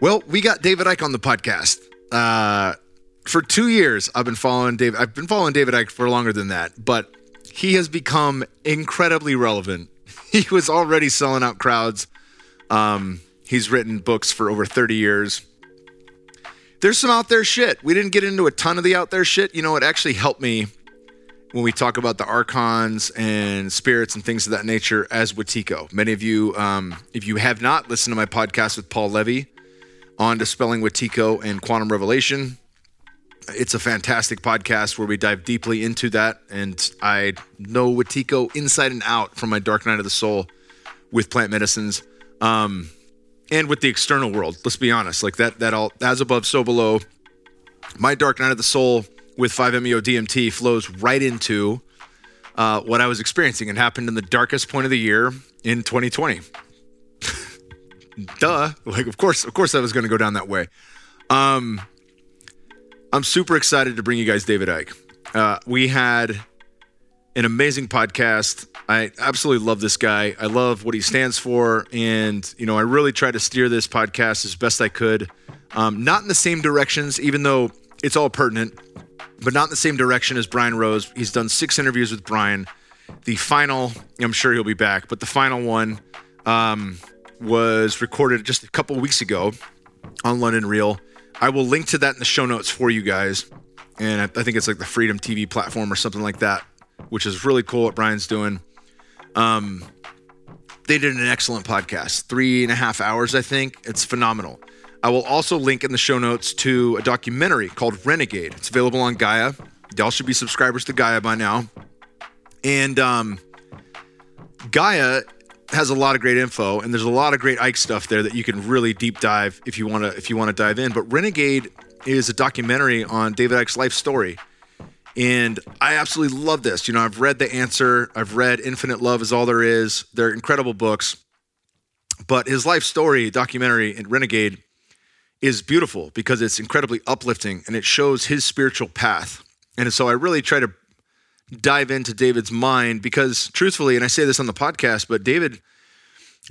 Well, we got David Icke on the podcast. Uh, for two years, I've been following David. I've been following David Icke for longer than that, but he has become incredibly relevant. He was already selling out crowds. Um, he's written books for over 30 years. There's some out there shit. We didn't get into a ton of the out there shit. You know, it actually helped me when we talk about the archons and spirits and things of that nature as Wetiko. Many of you, um, if you have not listened to my podcast with Paul Levy on Dispelling Wetiko and Quantum Revelation, it's a fantastic podcast where we dive deeply into that. And I know Wetiko inside and out from my Dark Night of the Soul with plant medicines. Um, and with the external world, let's be honest, like that, that all as above, so below. My Dark Night of the Soul with 5-MeO DMT flows right into uh, what I was experiencing. It happened in the darkest point of the year in 2020. Duh! Like, of course, of course, I was going to go down that way. Um, I'm super excited to bring you guys David Icke. Uh, we had an amazing podcast. I absolutely love this guy. I love what he stands for, and you know, I really try to steer this podcast as best I could. Um, not in the same directions, even though it's all pertinent, but not in the same direction as Brian Rose. He's done six interviews with Brian. The final, I'm sure he'll be back, but the final one um, was recorded just a couple weeks ago on London Real. I will link to that in the show notes for you guys. And I, I think it's like the Freedom TV platform or something like that, which is really cool what Brian's doing. Um, they did an excellent podcast, three and a half hours, I think. It's phenomenal. I will also link in the show notes to a documentary called Renegade. It's available on Gaia. Y'all should be subscribers to Gaia by now. And um, Gaia has a lot of great info, and there's a lot of great Icke stuff there that you can really deep dive if you want to if you want to dive in. But Renegade is a documentary on David Icke's life story. And I absolutely love this. You know, I've read The Answer, I've read Infinite Love is All There Is. They're incredible books. But his life story documentary in Renegade is beautiful because it's incredibly uplifting and it shows his spiritual path. And so I really try to dive into David's mind because truthfully, and I say this on the podcast, but David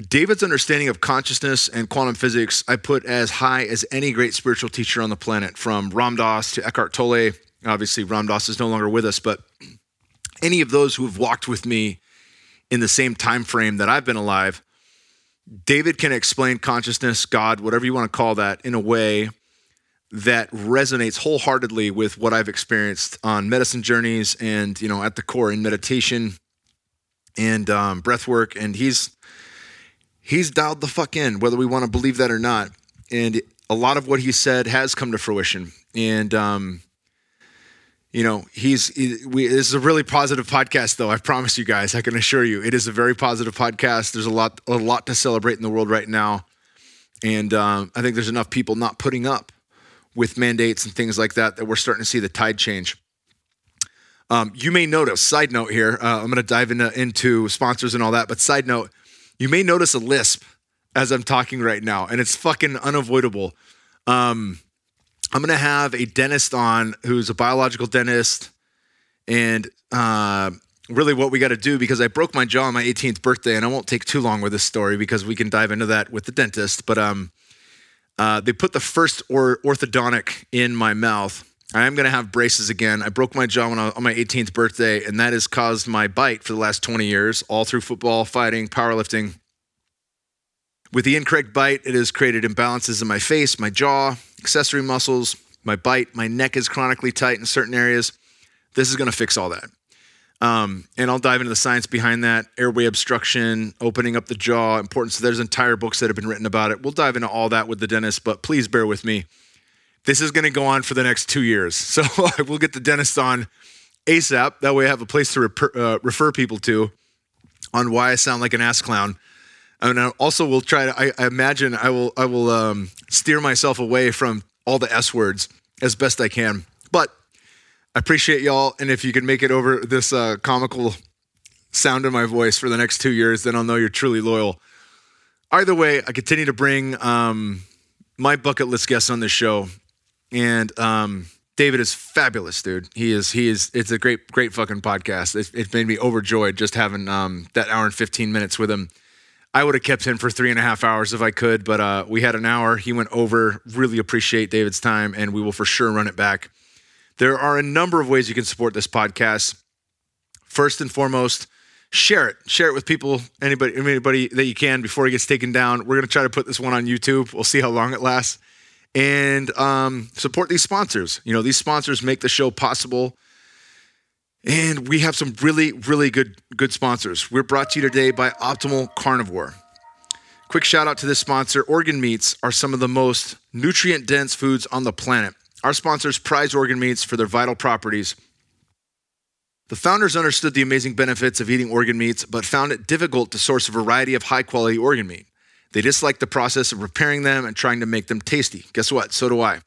David's understanding of consciousness and quantum physics I put as high as any great spiritual teacher on the planet, from Ram Dass to Eckhart Tolle. Obviously, Ram Dass is no longer with us, but any of those who have walked with me in the same time frame that I've been alive, David can explain consciousness, God, whatever you want to call that, in a way that resonates wholeheartedly with what I've experienced on medicine journeys and, you know, at the core in meditation and um, breath work. And he's he's dialed the fuck in, whether we want to believe that or not. And a lot of what he said has come to fruition. And um, you know, he's he, we, this is a really positive podcast, though. I promise you guys, I can assure you, it is a very positive podcast. There's a lot a lot to celebrate in the world right now, and um, I think there's enough people not putting up with mandates and things like that that we're starting to see the tide change. Um, you may notice, side note here, uh, I'm going to dive into, into sponsors and all that, but side note, you may notice a lisp as I'm talking right now, and it's fucking unavoidable. Um, I'm going to have a dentist on who's a biological dentist, and uh, really what we got to do because I broke my jaw on my 18th birthday, and I won't take too long with this story because we can dive into that with the dentist. But um, uh, they put the first or orthodontic in my mouth. I am going to have braces again. I broke my jaw I, on my 18th birthday, and that has caused my bite for the last 20 years, all through football, fighting, powerlifting. With the incorrect bite, it has created imbalances in my face, my jaw, accessory muscles, my bite. My neck is chronically tight in certain areas. This is going to fix all that. Um, and I'll dive into the science behind that, airway obstruction, opening up the jaw, importance. There's entire books that have been written about it. We'll dive into all that with the dentist, but please bear with me. This is going to go on for the next two years. So we'll get the dentist on ASAP. That way I have a place to refer, uh, refer people to on why I sound like an ass clown. And I also will try to, I, I imagine I will, I will um, steer myself away from all the S words as best I can. I appreciate y'all. And if you can make it over this uh, comical sound in my voice for the next two years, then I'll know you're truly loyal. Either way, I continue to bring um, my bucket list guests on this show. And um, David is fabulous, dude. He is, he is, it's a great, great fucking podcast. It, it made me overjoyed just having um, that hour and 15 minutes with him. I would have kept him for three and a half hours if I could, but uh, we had an hour. He went over. Really appreciate David's time, and we will for sure run it back. There are a number of ways you can support this podcast. First and foremost, share it. Share it with people, anybody, anybody that you can before it gets taken down. We're going to try to put this one on YouTube. We'll see how long it lasts. And um, support these sponsors. You know, these sponsors make the show possible. And we have some really, really good, good sponsors. We're brought to you today by Optimal Carnivore. Quick shout out to this sponsor. Organ meats are some of the most nutrient dense foods on the planet. Our sponsors prize organ meats for their vital properties. The founders understood the amazing benefits of eating organ meats, but found it difficult to source a variety of high quality organ meat. They disliked the process of preparing them and trying to make them tasty. Guess what? So do I.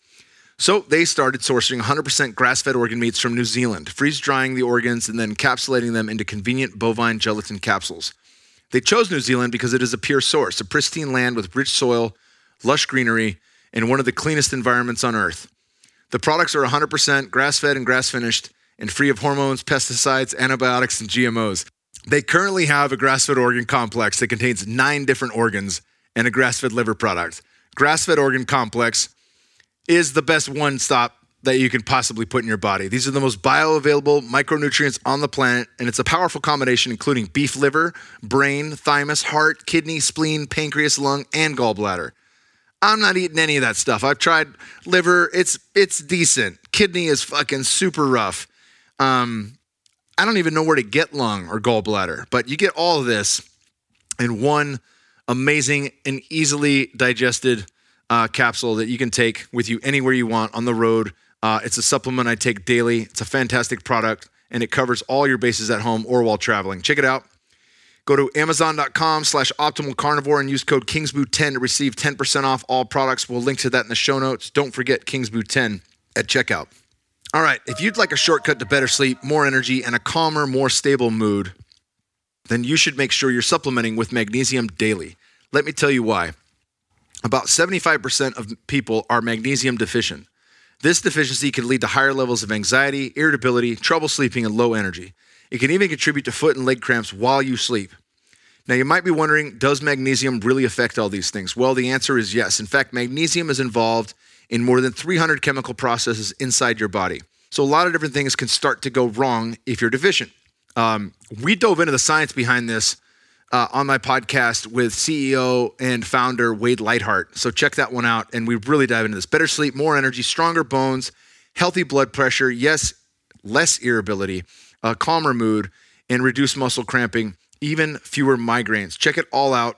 So they started sourcing 100% grass fed organ meats from New Zealand, freeze drying the organs and then encapsulating them into convenient bovine gelatin capsules. They chose New Zealand because it is a pure source, a pristine land with rich soil, lush greenery, and one of the cleanest environments on earth. The products are 100% grass fed and grass finished and free of hormones, pesticides, antibiotics, and GMOs. They currently have a grass fed organ complex that contains nine different organs and a grass fed liver product. Grass fed organ complex is the best one stop that you can possibly put in your body. These are the most bioavailable micronutrients on the planet, and it's a powerful combination including beef liver, brain, thymus, heart, kidney, spleen, pancreas, lung, and gallbladder. I'm not eating any of that stuff. I've tried liver, it's it's decent. Kidney is fucking super rough. Um, I don't even know where to get lung or gallbladder, but you get all of this in one amazing and easily digested uh, capsule that you can take with you anywhere you want on the road. Uh, it's a supplement I take daily. It's a fantastic product and it covers all your bases at home or while traveling. Check it out. Go to amazon.com slash optimal carnivore and use code Kingsboo10 to receive 10% off all products. We'll link to that in the show notes. Don't forget Kingsboo10 at checkout. All right, if you'd like a shortcut to better sleep, more energy, and a calmer, more stable mood, then you should make sure you're supplementing with magnesium daily. Let me tell you why. About 75% of people are magnesium deficient. This deficiency can lead to higher levels of anxiety, irritability, trouble sleeping, and low energy. It can even contribute to foot and leg cramps while you sleep. Now, you might be wondering does magnesium really affect all these things? Well, the answer is yes. In fact, magnesium is involved in more than 300 chemical processes inside your body. So, a lot of different things can start to go wrong if you're deficient. Um, we dove into the science behind this uh, on my podcast with CEO and founder Wade Lightheart. So check that one out. And we really dive into this better sleep, more energy, stronger bones, healthy blood pressure, yes, less irritability, a calmer mood, and reduce muscle cramping, even fewer migraines. Check it all out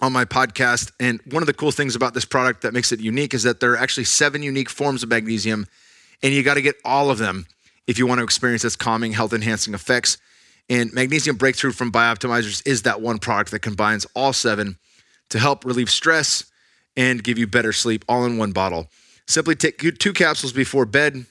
on my podcast. And one of the cool things about this product that makes it unique is that there are actually seven unique forms of magnesium, and you got to get all of them if you want to experience its calming, health enhancing effects. And Magnesium Breakthrough from Bioptimizers is that one product that combines all seven to help relieve stress and give you better sleep all in one bottle. Simply take two capsules before bed,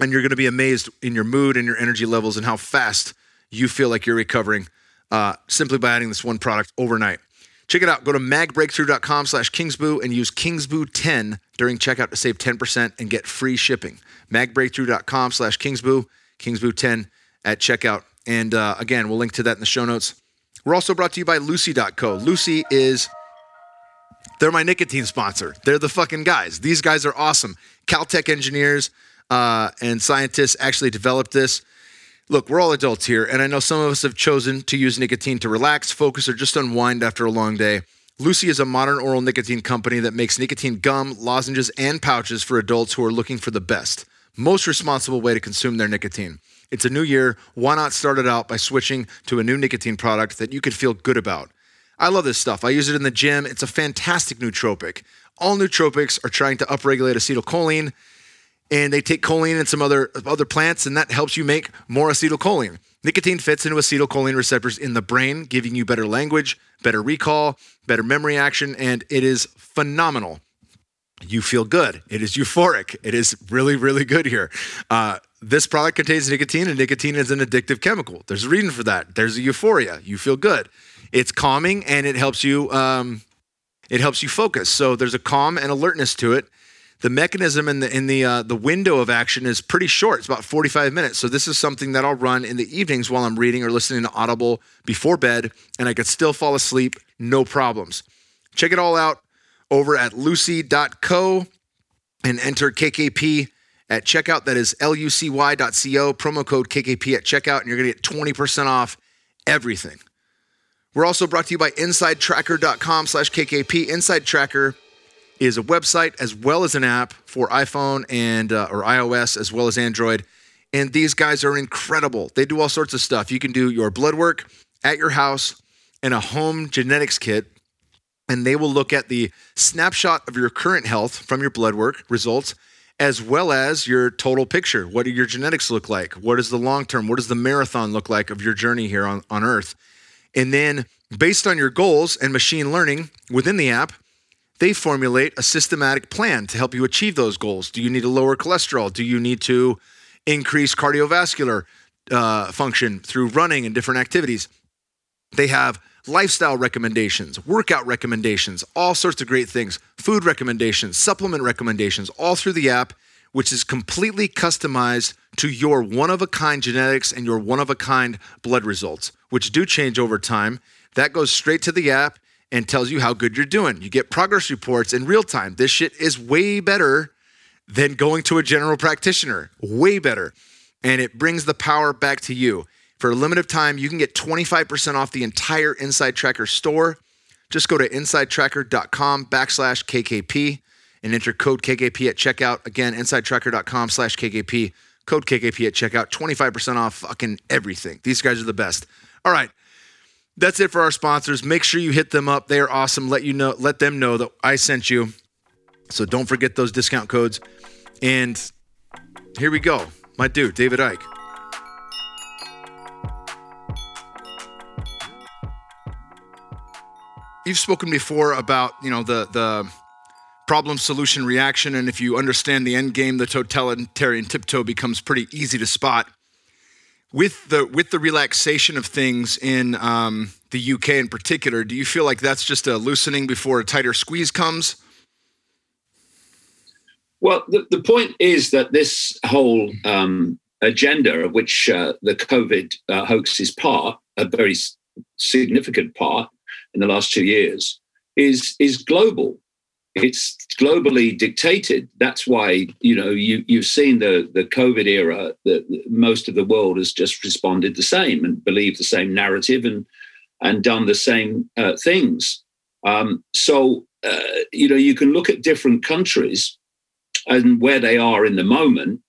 and you're going to be amazed in your mood and your energy levels and how fast you feel like you're recovering uh, simply by adding this one product overnight. Check it out. Go to magbreakthrough.com slash kingsboo and use kingsboo10 during checkout to save 10% and get free shipping. magbreakthrough.com slash kingsboo, kingsboo10 at checkout. And uh, again, we'll link to that in the show notes. We're also brought to you by Lucy.co. Lucy is, they're my nicotine sponsor. They're the fucking guys. These guys are awesome. Caltech engineers uh, and scientists actually developed this. Look, we're all adults here, and I know some of us have chosen to use nicotine to relax, focus, or just unwind after a long day. Lucy is a modern oral nicotine company that makes nicotine gum, lozenges, and pouches for adults who are looking for the best, most responsible way to consume their nicotine. It's a new year. Why not start it out by switching to a new nicotine product that you could feel good about? I love this stuff. I use it in the gym. It's a fantastic nootropic. All nootropics are trying to upregulate acetylcholine, and they take choline and some other other plants, and that helps you make more acetylcholine. Nicotine fits into acetylcholine receptors in the brain, giving you better language, better recall, better memory action, and it is phenomenal. You feel good. It is euphoric. It is really, really good here. Uh, this product contains nicotine, and nicotine is an addictive chemical. There's a reason for that. There's a euphoria. You feel good. It's calming, and it helps you. Um, it helps you focus. So there's a calm and alertness to it the mechanism in the in the uh, the window of action is pretty short. It's about 45 minutes. So this is something that I'll run in the evenings while I'm reading or listening to Audible before bed, and I could still fall asleep, no problems. Check it all out over at lucy.co and enter KKP at checkout. That is lucy.co, promo code KKP at checkout, and you're to get 20% off everything. We're also brought to you by InsideTracker.com slash KKP. Inside Tracker is a website as well as an app for iPhone and uh, or iOS as well as Android. And these guys are incredible. They do all sorts of stuff. You can do your blood work at your house in a home genetics kit, and they will look at the snapshot of your current health from your blood work results as well as your total picture. What do your genetics look like? What is the long term? What does the marathon look like of your journey here on, on Earth? And then, based on your goals and machine learning within the app, they formulate a systematic plan to help you achieve those goals. Do you need to lower cholesterol? Do you need to increase cardiovascular uh, function through running and different activities? They have lifestyle recommendations, workout recommendations, all sorts of great things, food recommendations, supplement recommendations, all through the app, which is completely customized to your one of a kind genetics and your one of a kind blood results, which do change over time. That goes straight to the app and tells you how good you're doing. You get progress reports in real time. This shit is way better than going to a general practitioner, way better. And it brings the power back to you. For a limited time, you can get 25% off the entire Inside Tracker store. Just go to insidetracker.com backslash KKP and enter code KKP at checkout. Again, insidetracker.com slash KKP, code KKP at checkout, 25% off fucking everything. These guys are the best. All right. That's it for our sponsors. Make sure you hit them up. They are awesome. Let you know, let them know that I sent you. So don't forget those discount codes. And here we go. My dude, David Icke. You've spoken before about, you know, the the problem solution reaction and if you understand the end game the totalitarian tiptoe becomes pretty easy to spot with the with the relaxation of things in um, the UK in particular do you feel like that's just a loosening before a tighter squeeze comes well the, the point is that this whole um, agenda of which uh, the covid uh, hoax is part a very significant part in the last two years is is global. It's globally dictated. That's why you know you you've seen the the COVID era that most of the world has just responded the same and believed the same narrative and and done the same uh, things. Um, so uh, you know you can look at different countries and where they are in the moment,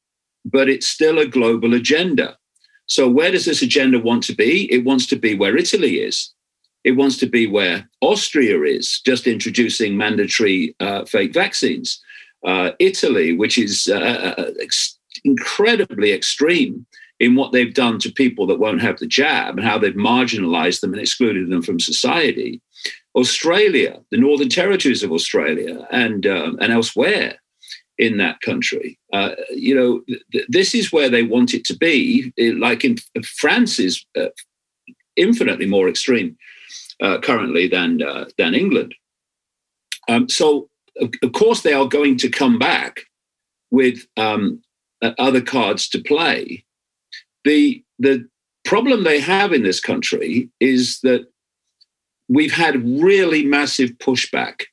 but it's still a global agenda. So where does this agenda want to be? It wants to be where Italy is. It wants to be where Austria is, just introducing mandatory uh, fake vaccines. Uh, Italy, which is uh, uh, uh, ex- incredibly extreme in what they've done to people that won't have the jab and how they've marginalized them and excluded them from society. Australia, the Northern Territories of Australia, and um, and elsewhere in that country. Uh, you know, th- this is where they want it to be. Like in France is uh, infinitely more extreme uh, currently than uh, than England. Um, so, of, course, they are going to come back with um, uh, other cards to play. The the problem they have in this country is that we've had really massive pushback.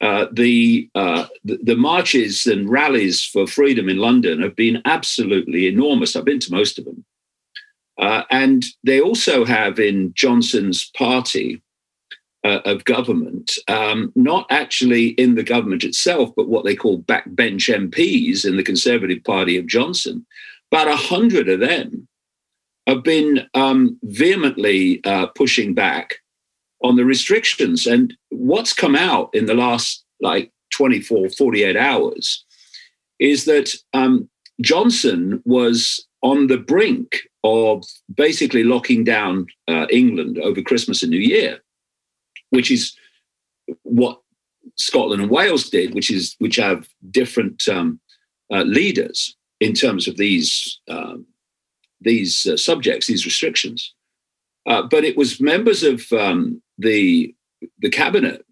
Uh, the, uh, the, the marches and rallies for freedom in London have been absolutely enormous. I've been to most of them. Uh, and they also have in Johnson's party uh, of government, um, not actually in the government itself, but what they call backbench MPs in the Conservative Party of Johnson. About a hundred of them have been um, vehemently uh, pushing back on the restrictions. And what's come out in the last like 24, 48 hours is that um, Johnson was on the brink of basically locking down uh, England over Christmas and New Year, which is what Scotland and Wales did, which is which have different um, uh, leaders in terms of these um, these uh, subjects, these restrictions. Uh, but it was members of um, the the cabinet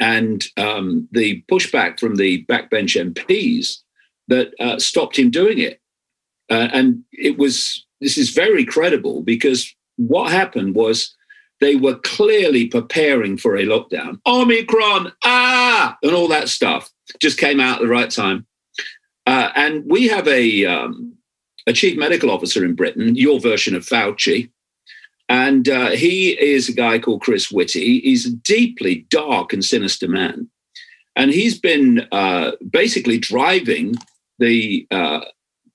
and um, the pushback from the backbench MPs that uh, stopped him doing it. Uh, and it was, this is very credible because what happened was they were clearly preparing for a lockdown. Omicron, ah, and all that stuff just came out at the right time. Uh, and we have a, um, a chief medical officer in Britain, your version of Fauci. And uh, he is a guy called Chris Whitty. He's a deeply dark and sinister man. And he's been uh, basically driving the uh,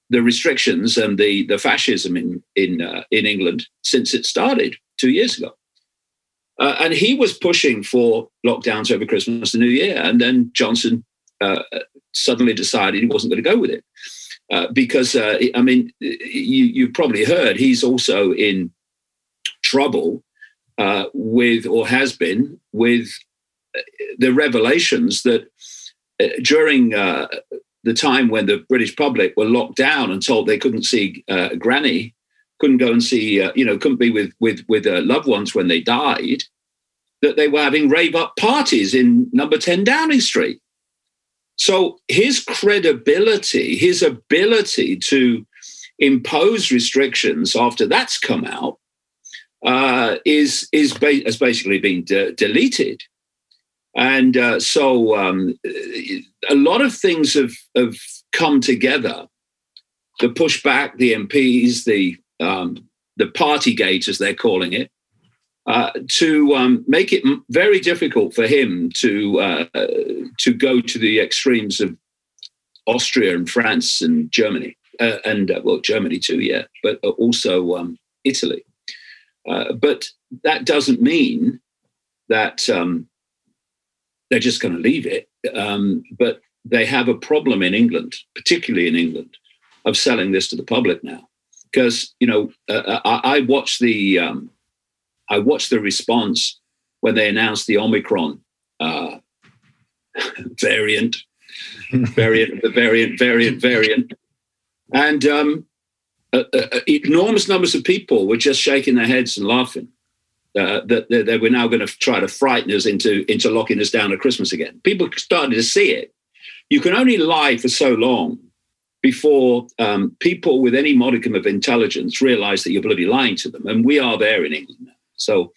the restrictions and the the fascism in in uh, in England since it started two years ago. Uh, and he was pushing for lockdowns over Christmas and New Year, and then Johnson uh, suddenly decided he wasn't going to go with it uh, because uh, I mean you you probably heard he's also in trouble uh, with or has been with the revelations that during the time when the British public were locked down and told they couldn't see uh, Granny, couldn't go and see, uh, you know, couldn't be with with with uh, loved ones when they died, that they were having rave up parties in Number Ten Downing Street. So his credibility, his ability to impose restrictions after that's come out, uh, is is ba- has basically been de- deleted. And uh, so um, a lot of things have, have come together. The pushback, the MPs, the um, the party gate, as they're calling it, uh, to um, make it very difficult for him to uh, to go to the extremes of Austria and France and Germany, uh, and uh, well, Germany too, yeah, but also um, Italy. Uh, but that doesn't mean that um, they're just going to leave it. Um, but they have a problem in England, particularly in England, of selling this to the public now. Because you know, uh, uh I, I watched the um, I watched the response when they announced the Omicron uh, variant, variant, variant, variant, variant, and um, uh, uh, enormous numbers of people were just shaking their heads and laughing uh, that, that they were now going to try to frighten us into into locking us down at Christmas again. People started to see it. You can only lie for so long before um, people with any modicum of intelligence realize that you're bloody lying to them. And we are there in England. So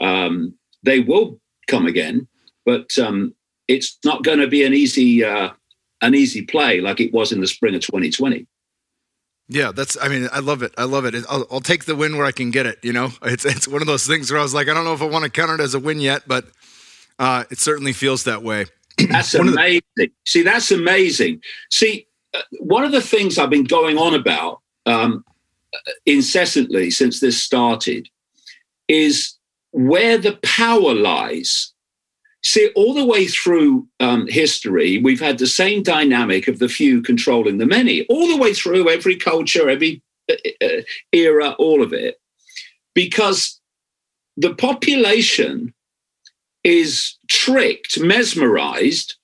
um, they will come again, but um, it's not going to be an easy uh, an easy play like it was in the spring of 2020. Yeah, that's. I mean, I love it. I love it. I'll, I'll, take the win where I can get it. You know, it's it's one of those things where I was like, I don't know if I want to count it as a win yet, but uh, it certainly feels that way. That's amazing. The- See, that's amazing. See, uh, one of the things I've been going on about um, incessantly since this started is where the power lies See, all the way through um, history, we've had the same dynamic of the few controlling the many, all the way through every culture, every uh, uh, era, all of it, because the population is tricked, mesmerized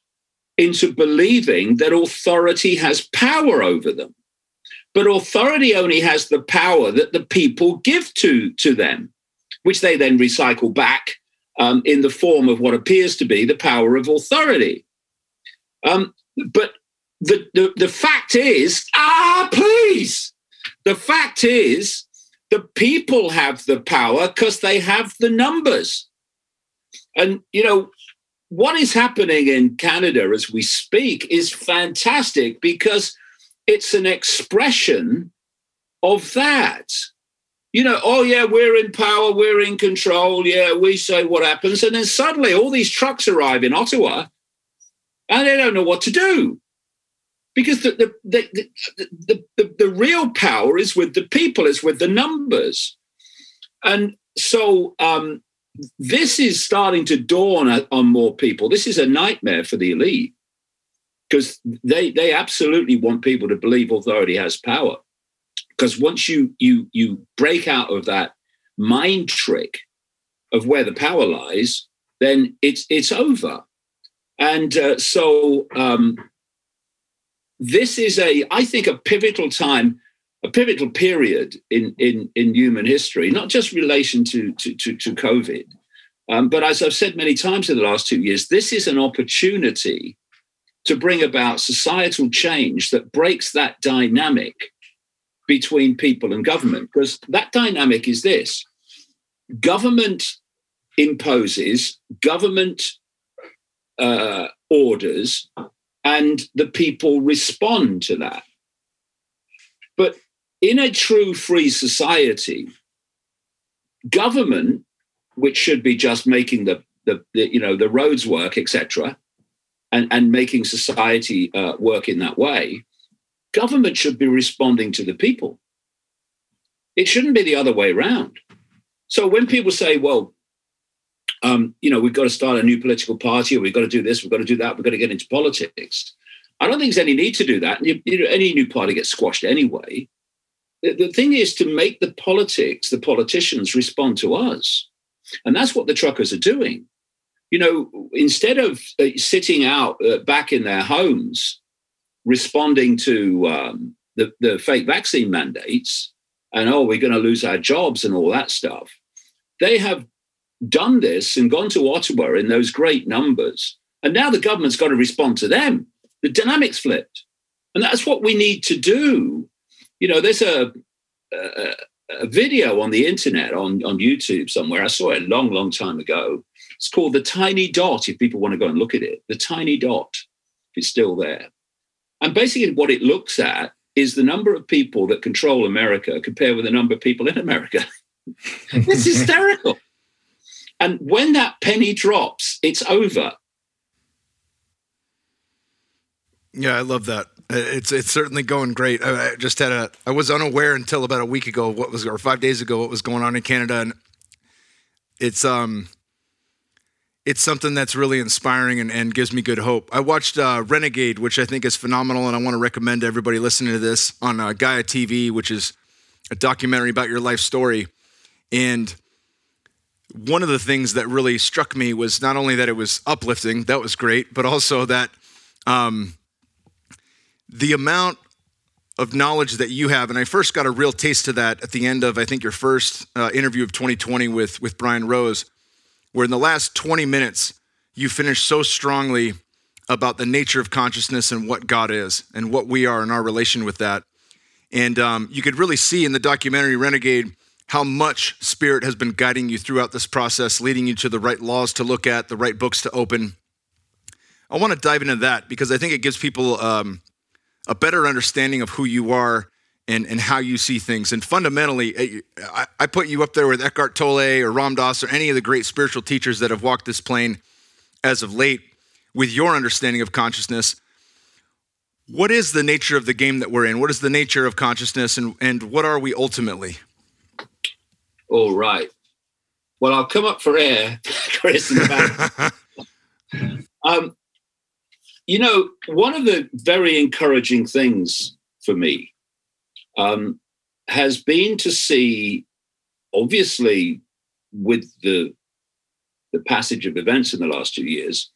into believing that authority has power over them. But authority only has the power that the people give to, to them, which they then recycle back um, in the form of what appears to be the power of authority. Um, but the, the, the fact is, ah, please, the fact is, the people have the power because they have the numbers. And, you know, what is happening in Canada as we speak is fantastic because it's an expression of that you know, oh yeah, we're in power, we're in control, yeah, we say what happens, and then suddenly all these trucks arrive in Ottawa, and they don't know what to do, because the the the the, the, real power is with the people, is with the numbers, and so um, this is starting to dawn on more people. This is a nightmare for the elite because they they absolutely want people to believe authority has power because once you you you break out of that mind trick of where the power lies, then it's it's over. And uh, so um, this is a, I think, a pivotal time, a pivotal period in in in human history, not just relation to to to, to COVID, Um, but as I've said many times in the last two years, this is an opportunity to bring about societal change that breaks that dynamic between people and government. Because that dynamic is this government imposes, government uh, orders, and the people respond to that. But in a true free society, government, which should be just making the, the, the you know the roads work, etc., and, and making society uh, work in that way, government should be responding to the people. It shouldn't be the other way around. So when people say, well, um, you know, we've got to start a new political party, or we've got to do this, we've got to do that, we've got to get into politics. I don't think there's any need to do that. You, you know, any new party gets squashed anyway. The, the thing is to make the politics, the politicians respond to us. And that's what the truckers are doing you know, instead of uh, sitting out uh, back in their homes responding to um, the, the fake vaccine mandates and, oh, we're going to lose our jobs and all that stuff, they have done this and gone to Ottawa in those great numbers. And now the government's got to respond to them. The dynamics flipped. And that's what we need to do. You know, there's a, a, a video on the internet, on, on YouTube somewhere. I saw it a long, long time ago it's called The Tiny Dot, if people want to go and look at it. The Tiny Dot, if it's still there. And basically, what it looks at is the number of people that control America compared with the number of people in America. it's hysterical. And when that penny drops, it's over. Yeah, I love that. It's it's certainly going great. I, just had a I was unaware until about a week ago what was or five days ago what was going on in Canada, and it's um it's something that's really inspiring and, and gives me good hope. I watched uh, Renegade, which I think is phenomenal, and I want to recommend to everybody listening to this on uh, Gaia TV, which is a documentary about your life story. And one of the things that really struck me was not only that it was uplifting, that was great, but also that um, the amount of knowledge that you have, and I first got a real taste of that at the end of I think your first uh, interview of 2020 with with Brian Rose where in the last 20 minutes, you finish so strongly about the nature of consciousness and what God is and what we are in our relation with that. And um, you could really see in the documentary Renegade how much Spirit has been guiding you throughout this process, leading you to the right laws to look at, the right books to open. I want to dive into that because I think it gives people um, a better understanding of who you are and, and how you see things. And fundamentally, I, I put you up there with Eckhart Tolle or Ram Dass or any of the great spiritual teachers that have walked this plane as of late with your understanding of consciousness. What is the nature of the game that we're in? What is the nature of consciousness and, and what are we ultimately? All right. Well, I'll come up for air, Chris. um, you know, one of the very encouraging things for me um, has been to see, obviously, with the the passage of events in the last two years,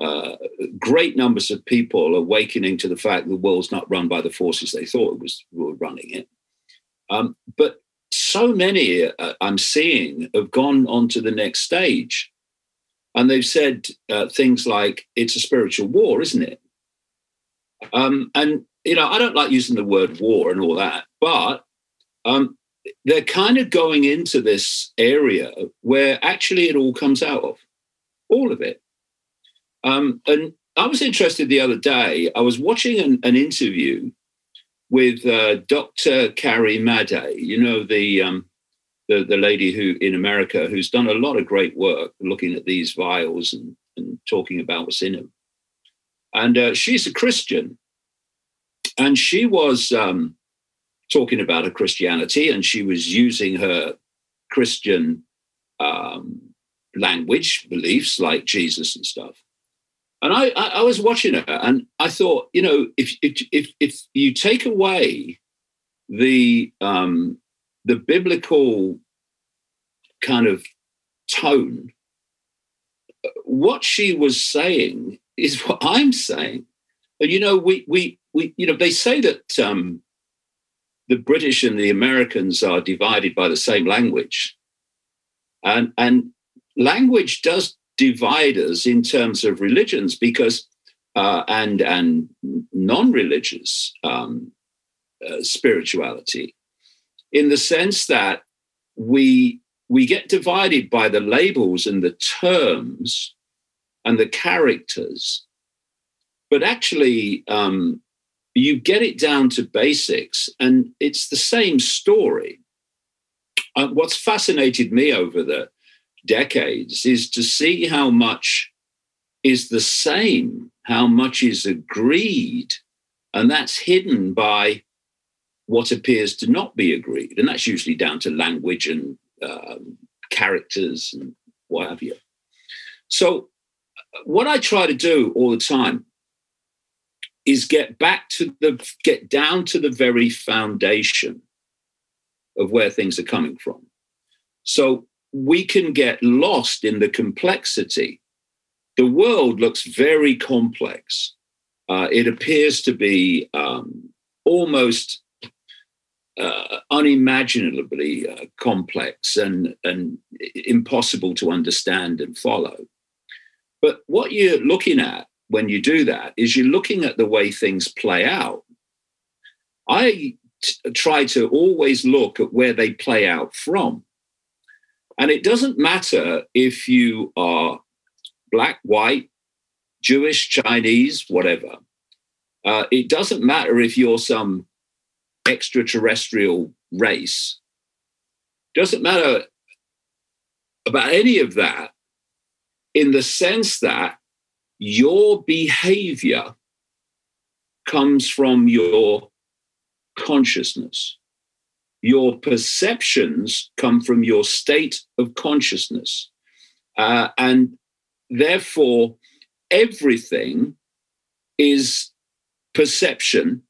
uh, great numbers of people awakening to the fact the world's not run by the forces they thought it was were running it. Um, but so many uh, I'm seeing have gone on to the next stage, and they've said uh, things like, "It's a spiritual war, isn't it?" Um, and you know, I don't like using the word war and all that, but um, they're kind of going into this area where actually it all comes out of, all of it. Um, and I was interested the other day. I was watching an, an interview with uh, Dr. Carrie Madej, you know, the, um, the, the lady who in America who's done a lot of great work looking at these vials and, and talking about what's in them. And uh, she's a Christian, and she was um, talking about her Christianity, and she was using her Christian um, language, beliefs like Jesus and stuff. And I, I, I, was watching her, and I thought, you know, if if if, if you take away the um, the biblical kind of tone, what she was saying is what I'm saying. And you know, we we we you know they say that um, the British and the Americans are divided by the same language, and and language does divide us in terms of religions because uh, and and non-religious um, uh, spirituality, in the sense that we we get divided by the labels and the terms and the characters, but actually um, you get it down to basics, and it's the same story. Uh, what's fascinated me over the decades is to see how much is the same, how much is agreed, and that's hidden by what appears to not be agreed. And that's usually down to language and um, characters and what have you. So, what I try to do all the time is get back to the, get down to the very foundation of where things are coming from. So, we can get lost in the complexity. The world looks very complex. Uh, it appears to be um, almost uh, unimaginably uh, complex and, and impossible to understand and follow. But what you're looking at when you do that is you're looking at the way things play out. I t- try to always look at where they play out from. And it doesn't matter if you are black, white, Jewish, Chinese, whatever. Uh, it doesn't matter if you're some extraterrestrial race. Doesn't matter about any of that in the sense that your behavior comes from your consciousness. Your perceptions come from your state of consciousness. Uh, and therefore, everything is perception,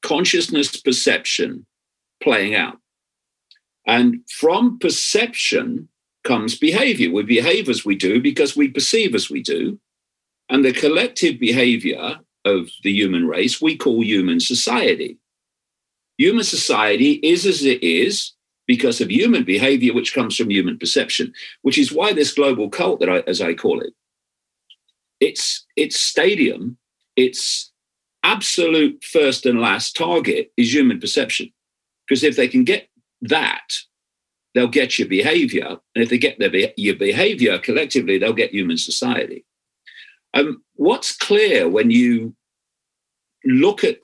consciousness perception playing out. And from perception comes behavior. We behave as we do because we perceive as we do. And the collective behavior of the human race we call human society. Human society is as it is because of human behavior, which comes from human perception, which is why this global cult that I, as I call it, its its stadium, its absolute first and last target is human perception. Because if they can get that, they'll get your behavior. And if they get their, your behavior collectively, they'll get human society. Um, what's clear when you look at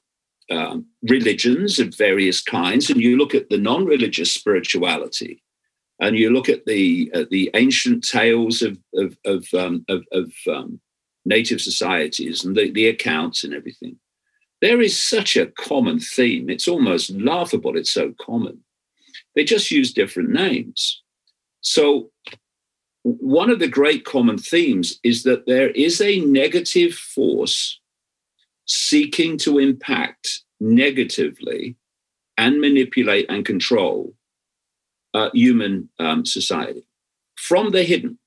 um, religions of various kinds, and you look at the non-religious spirituality, and you look at the uh, the ancient tales of of of, um, of, of um, native societies and the, the accounts and everything. There is such a common theme; it's almost laughable. It's so common. They just use different names. So one of the great common themes is that there is a negative force seeking to impact negatively and manipulate and control uh, human um, society from the hidden,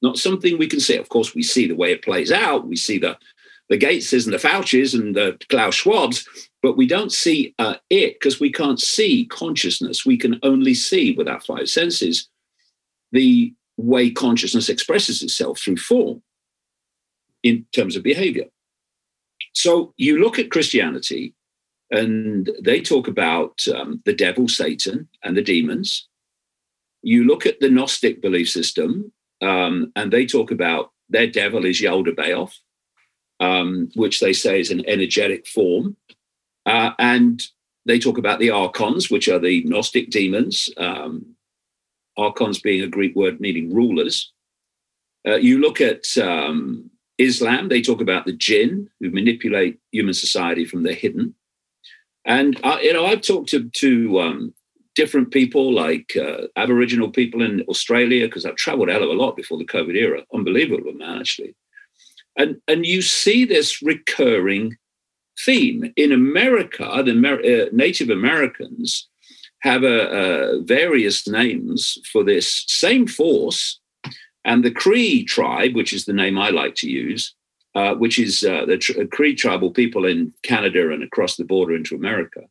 not something we can see. Of course, we see the way it plays out. We see the the Gateses and the Faucis and the Klaus Schwabs, but we don't see uh, it because we can't see consciousness. We can only see with our five senses the way consciousness expresses itself through form in terms of behavior. So you look at Christianity, and they talk about um, the devil, Satan, and the demons. You look at the Gnostic belief system, um, and they talk about their devil is Yaldabaoth, um, which they say is an energetic form. Uh, and they talk about the archons, which are the Gnostic demons, um, archons being a Greek word meaning rulers. Uh, you look at um, Islam, they talk about the jinn who manipulate human society from the hidden. And uh, you know, I've talked to to um, different people, like uh, Aboriginal people in Australia, because I've travelled a of a lot before the COVID era. Unbelievable, man, actually. And and you see this recurring theme in America. The Amer- uh, Native Americans have a, various names for this same force and the Cree tribe, which is the name I like to use, uh, which is uh, the tr- Cree tribal people in Canada and across the border into America,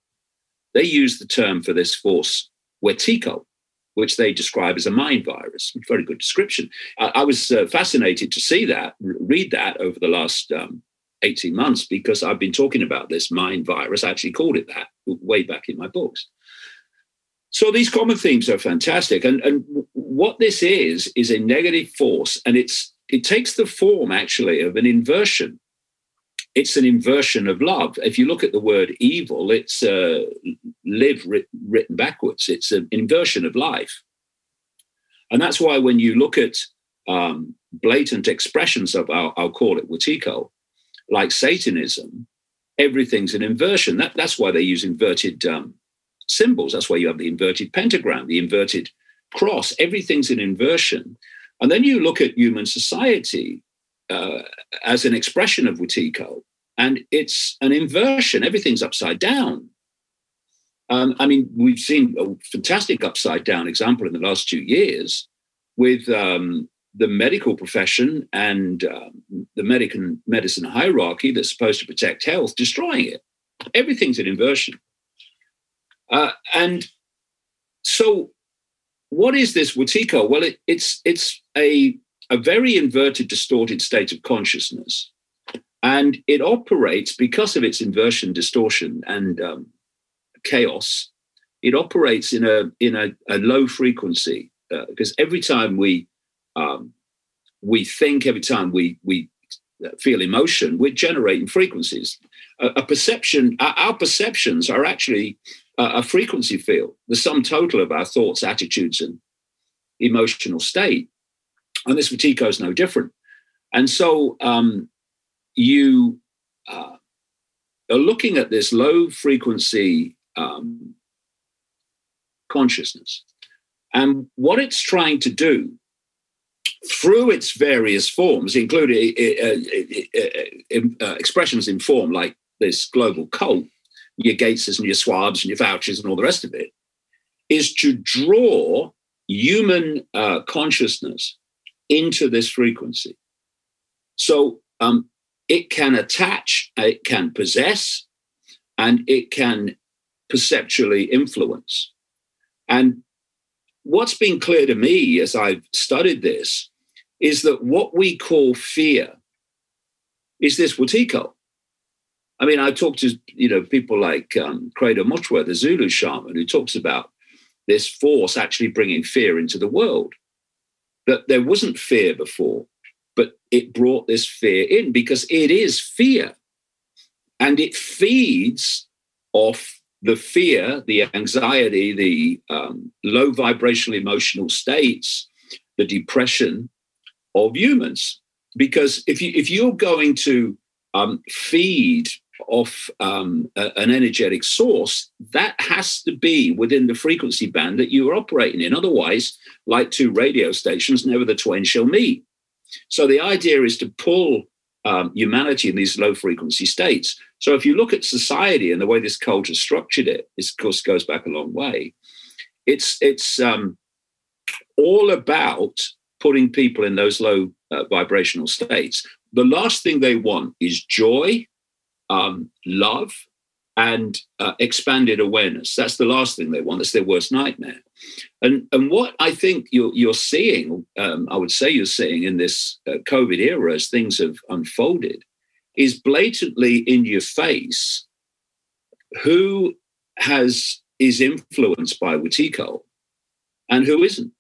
they use the term for this force Wetiko. which they describe as a mind virus. Very good description. I, I was uh, fascinated to see that, read that over the last um, 18 months because I've been talking about this mind virus. I actually called it that way back in my books. So these common themes are fantastic. And, and what this is, is a negative force. And it's it takes the form actually of an inversion. It's an inversion of love. If you look at the word evil, it's uh, live writ- written backwards. It's an inversion of life. And that's why when you look at um, blatant expressions of, I'll, I'll call it Wetiko, like Satanism, everything's an inversion. That, that's why they use inverted um, symbols. That's why you have the inverted pentagram, the inverted cross. Everything's an inversion. And then you look at human society uh, as an expression of Wetiko, and it's an inversion. Everything's upside down. Um, I mean, we've seen a fantastic upside down example in the last two years with um, the medical profession and um, the medical medicine hierarchy that's supposed to protect health destroying it. Everything's an inversion. Uh, and so, what is this Wetiko? Well, it, it's it's a a very inverted, distorted state of consciousness, and it operates because of its inversion, distortion, and um, chaos. It operates in a in a, a low frequency uh, because every time we um, we think, every time we we feel emotion, we're generating frequencies. A, a perception, our, our perceptions are actually a frequency field, the sum total of our thoughts, attitudes, and emotional state. And this Wetiko is no different. And so um, you uh, are looking at this low frequency um, consciousness. And what it's trying to do through its various forms, including uh, uh, uh, expressions in form like this global cult, your Gateses and your Schwabs and your Faucis and all the rest of it, is to draw human uh, consciousness into this frequency. So um, it can attach, it can possess, and it can perceptually influence. And what's been clear to me as I've studied this is that what we call fear is this Wetiko. I mean, I talked to you know people like um, Credo Mutwa, the Zulu shaman, who talks about this force actually bringing fear into the world. That there wasn't fear before, but it brought this fear in because it is fear, and it feeds off the fear, the anxiety, the um, low vibrational emotional states, the depression of humans. Because if you if you're going to um, feed of um, a, an energetic source, that has to be within the frequency band that you are operating in. Otherwise, like two radio stations, never the twain shall meet. So the idea is to pull um, humanity in these low frequency states. So if you look at society and the way this culture structured it, this of course goes back a long way. It's it's um, all about putting people in those low uh, vibrational states. The last thing they want is joy um, love and uh, expanded awareness. That's the last thing they want. That's their worst nightmare. And and what I think you're you're seeing, um, I would say you're seeing in this uh, COVID era as things have unfolded, is blatantly in your face who has is influenced by Wetiko and who isn't.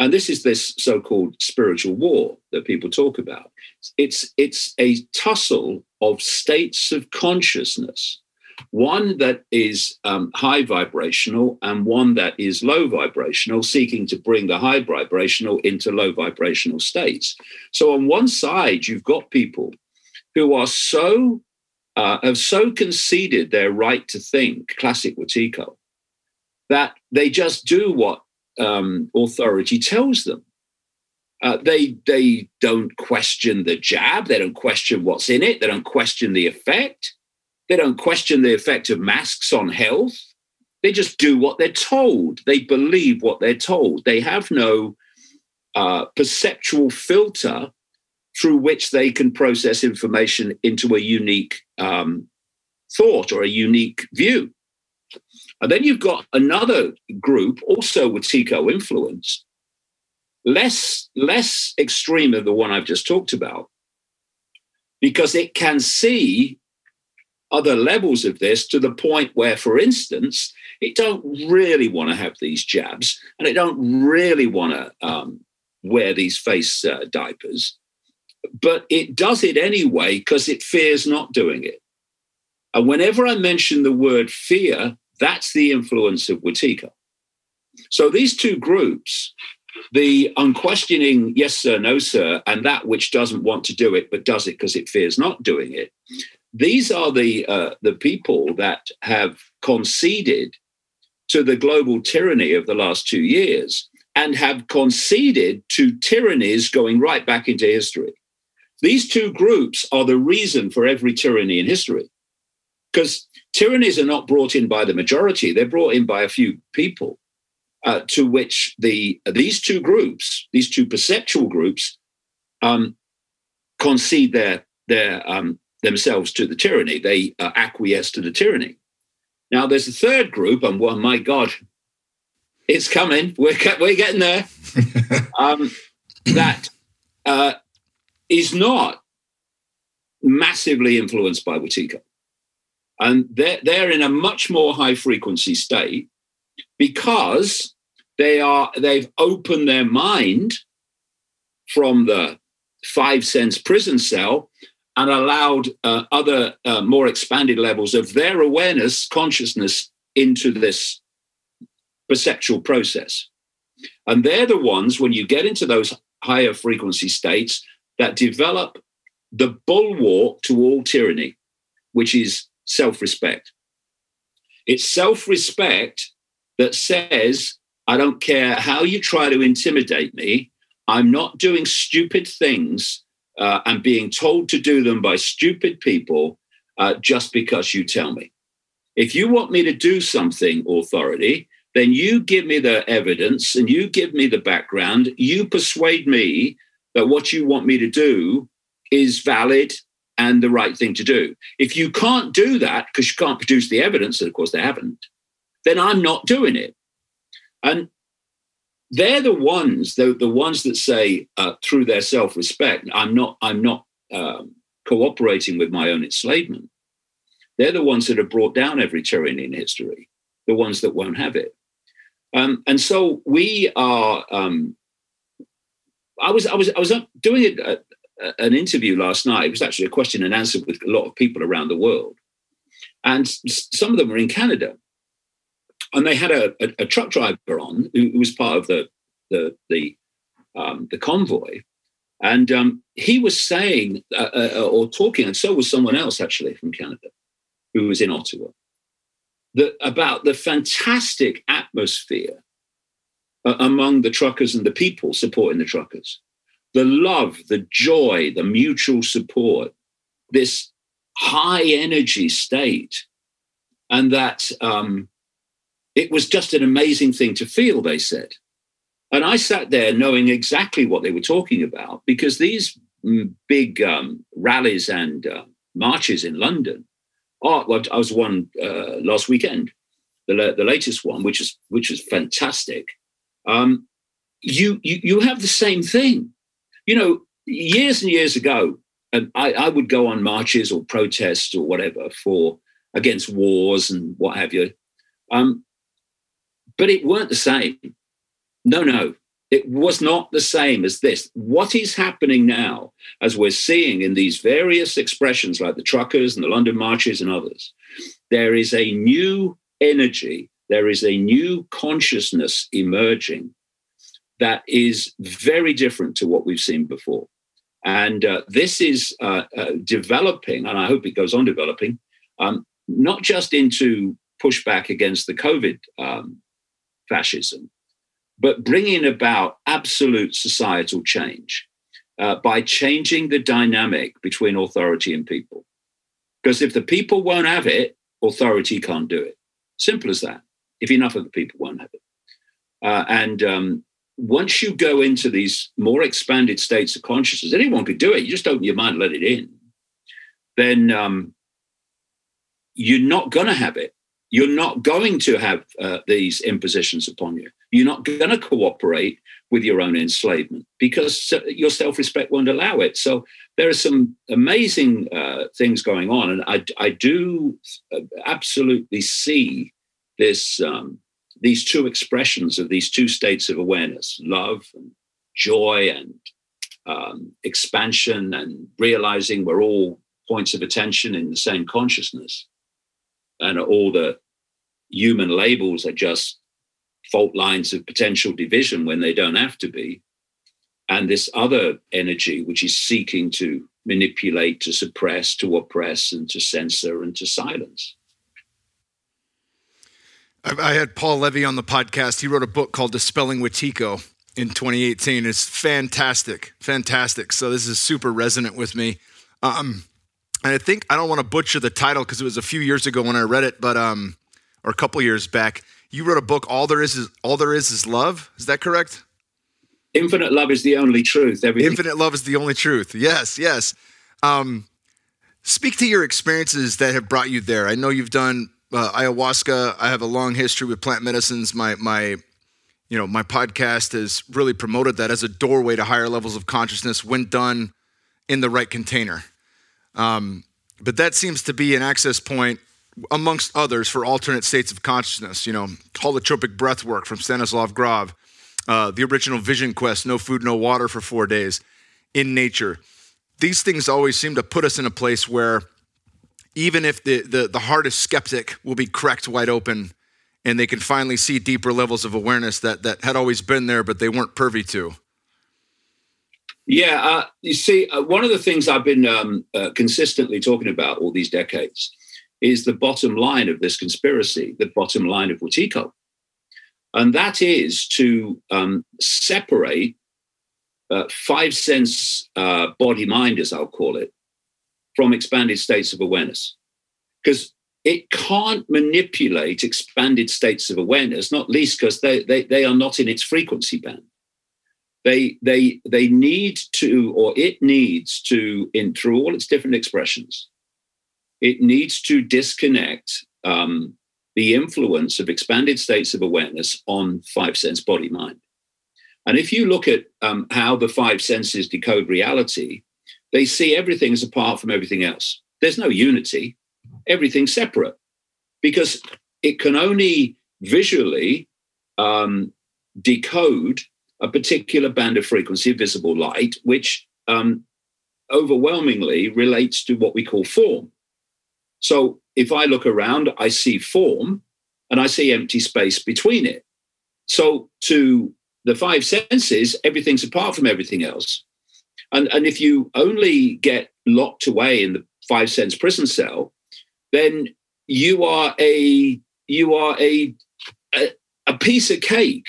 And this is this so-called spiritual war that people talk about. It's it's a tussle of states of consciousness, one that is um, high vibrational and one that is low vibrational, seeking to bring the high vibrational into low vibrational states. So on one side, you've got people who are so uh, have so conceded their right to think, classic Wetiko, that they just do what um, authority tells them. Uh, they they don't question the jab. They don't question what's in it. They don't question the effect. They don't question the effect of masks on health. They just do what they're told. They believe what they're told. They have no uh, perceptual filter through which they can process information into a unique um, thought or a unique view. And then you've got another group, also Wetiko influence, less, less extreme than the one I've just talked about, because it can see other levels of this to the point where, for instance, it don't really want to have these jabs and it don't really want to um, wear these face uh, diapers, but it does it anyway because it fears not doing it. And whenever I mention the word fear, that's the influence of Wetiko. So these two groups, the unquestioning yes sir, no sir, and that which doesn't want to do it but does it because it fears not doing it, these are the uh, the people that have conceded to the global tyranny of the last two years and have conceded to tyrannies going right back into history. These two groups are the reason for every tyranny in history. Because tyrannies are not brought in by the majority, they're brought in by a few people. Uh, to which the these two groups, these two perceptual groups, um, concede their their um, themselves to the tyranny. They uh, acquiesce to the tyranny. Now, there's a third group, and well, my God, it's coming. We're, we're getting there. um, that uh, is not massively influenced by Wetiko. And they're, they're in a much more high frequency state because they are they've opened their mind from the five sense prison cell and allowed uh, other uh, more expanded levels of their awareness, consciousness into this perceptual process. And they're the ones, when you get into those higher frequency states, that develop the bulwark to all tyranny, which is self respect. It's self respect that says, I don't care how you try to intimidate me, I'm not doing stupid things uh, and being told to do them by stupid people uh, just because you tell me. If you want me to do something, authority, then you give me the evidence and you give me the background. You persuade me that what you want me to do is valid and the right thing to do. If you can't do that because you can't produce the evidence, and of course they haven't, then I'm not doing it. And they're the ones, the, the ones that say uh, through their self-respect, I'm not, I'm not um, cooperating with my own enslavement. They're the ones that have brought down every tyranny in history, the ones that won't have it. Um, and so we are. Um, I was I was I was doing a, a, an interview last night. It was actually a question and answer with a lot of people around the world, and some of them were in Canada. And they had a, a, a truck driver on who, who, was part of the the the, um, the convoy, and um, he was saying uh, uh, or talking, and so was someone else actually from Canada, who was in Ottawa, that about the fantastic atmosphere uh, among the truckers and the people supporting the truckers, the love, the joy, the mutual support, this high energy state, and that. Um, it was just an amazing thing to feel, they said. And I sat there knowing exactly what they were talking about because these mm, big um, rallies and uh, marches in London are, well, I was one uh, last weekend, the, the latest one, which is which was fantastic. Um, you, you you have the same thing, you know. Years and years ago, and I, I would go on marches or protests or whatever for against wars and what have you. Um, but it weren't the same. No, no, it was not the same as this. What is happening now, as we're seeing in these various expressions like the truckers and the London marches and others, there is a new energy, there is a new consciousness emerging that is very different to what we've seen before. And uh, this is uh, uh, developing, and I hope it goes on developing, um, not just into pushback against the COVID um, fascism, but bringing about absolute societal change uh, by changing the dynamic between authority and people. Because if the people won't have it, authority can't do it. Simple as that. If enough of the people won't have it. Uh, and um, once you go into these more expanded states of consciousness, anyone could do it. You just open your mind, let it in. Then um, you're not going to have it you're not going to have uh, these impositions upon you. You're not going to cooperate with your own enslavement because uh, your self respect won't allow it. So there are some amazing uh, things going on. And I, I do uh, absolutely see this, um, these two expressions of these two states of awareness love and joy and um, expansion and realizing we're all points of attention in the same consciousness and all the human labels are just fault lines of potential division when they don't have to be. And this other energy, which is seeking to manipulate, to suppress, to oppress, and to censor and to silence. I had Paul Levy on the podcast. He wrote a book called Dispelling Wetiko in 2018. It's fantastic, fantastic. So this is super resonant with me. Um, and I think I don't want to butcher the title because it was a few years ago when I read it, but um, or a couple years back. You wrote a book. All there is is all there is is love. Is that correct? Infinite love is the only truth. Everything. Infinite love is the only truth. Yes, yes. Um, speak to your experiences that have brought you there. I know you've done uh, ayahuasca. I have a long history with plant medicines. My my you know my podcast has really promoted that as a doorway to higher levels of consciousness when done in the right container um, but that seems to be an access point amongst others for alternate states of consciousness. You know, holotropic breath work from Stanislav Grof, uh, the original Vision Quest, no food, no water for four days in nature. These things always seem to put us in a place where even if the, the, the hardest skeptic will be cracked wide open and they can finally see deeper levels of awareness that, that had always been there, but they weren't privy to. Yeah, uh, you see, uh, one of the things I've been um, uh, consistently talking about all these decades is the bottom line of this conspiracy, the bottom line of Wetiko. And that is to um, separate uh, five sense uh, body mind, as I'll call it, from expanded states of awareness. Because it can't manipulate expanded states of awareness, not least because they, they, they are not in its frequency band they they they need to or it needs to in through all its different expressions it needs to disconnect um, the influence of expanded states of awareness on five sense body mind and if you look at um, how the five senses decode reality they see everything as apart from everything else there's no unity everything's separate because it can only visually um, decode a particular band of frequency, visible light, which um, overwhelmingly relates to what we call form. So if I look around, I see form and I see empty space between it. So to the five senses, everything's apart from everything else. And, and if you only get locked away in the five sense prison cell, then you are a you are a, a, a piece of cake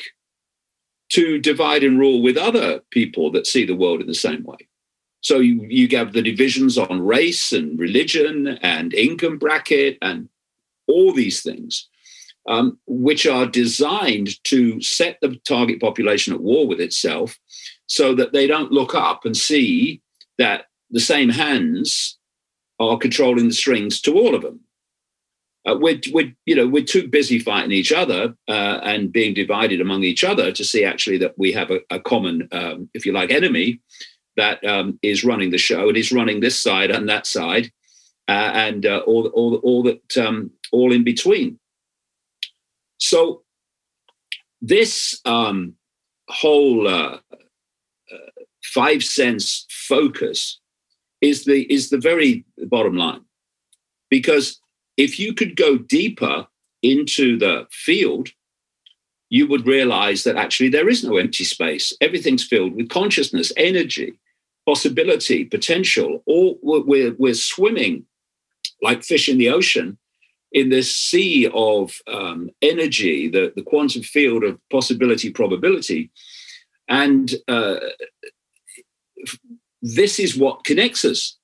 to divide and rule with other people that see the world in the same way. So you, you have the divisions on race and religion and income bracket and all these things, um, which are designed to set the target population at war with itself so that they don't look up and see that the same hands are controlling the strings to all of them. Uh, we're, we're, you know, we're too busy fighting each other uh, and being divided among each other to see actually that we have a, a common, um, if you like, enemy that um, is running the show and is running this side and that side, uh, and uh, all, all, all that, um, all in between. So this um, whole uh, five sense focus is the is the very bottom line, because if you could go deeper into the field, you would realize that actually there is no empty space. Everything's filled with consciousness, energy, possibility, potential. All we're, we're swimming like fish in the ocean in this sea of um, energy, the, the quantum field of possibility, probability. And uh, this is what connects us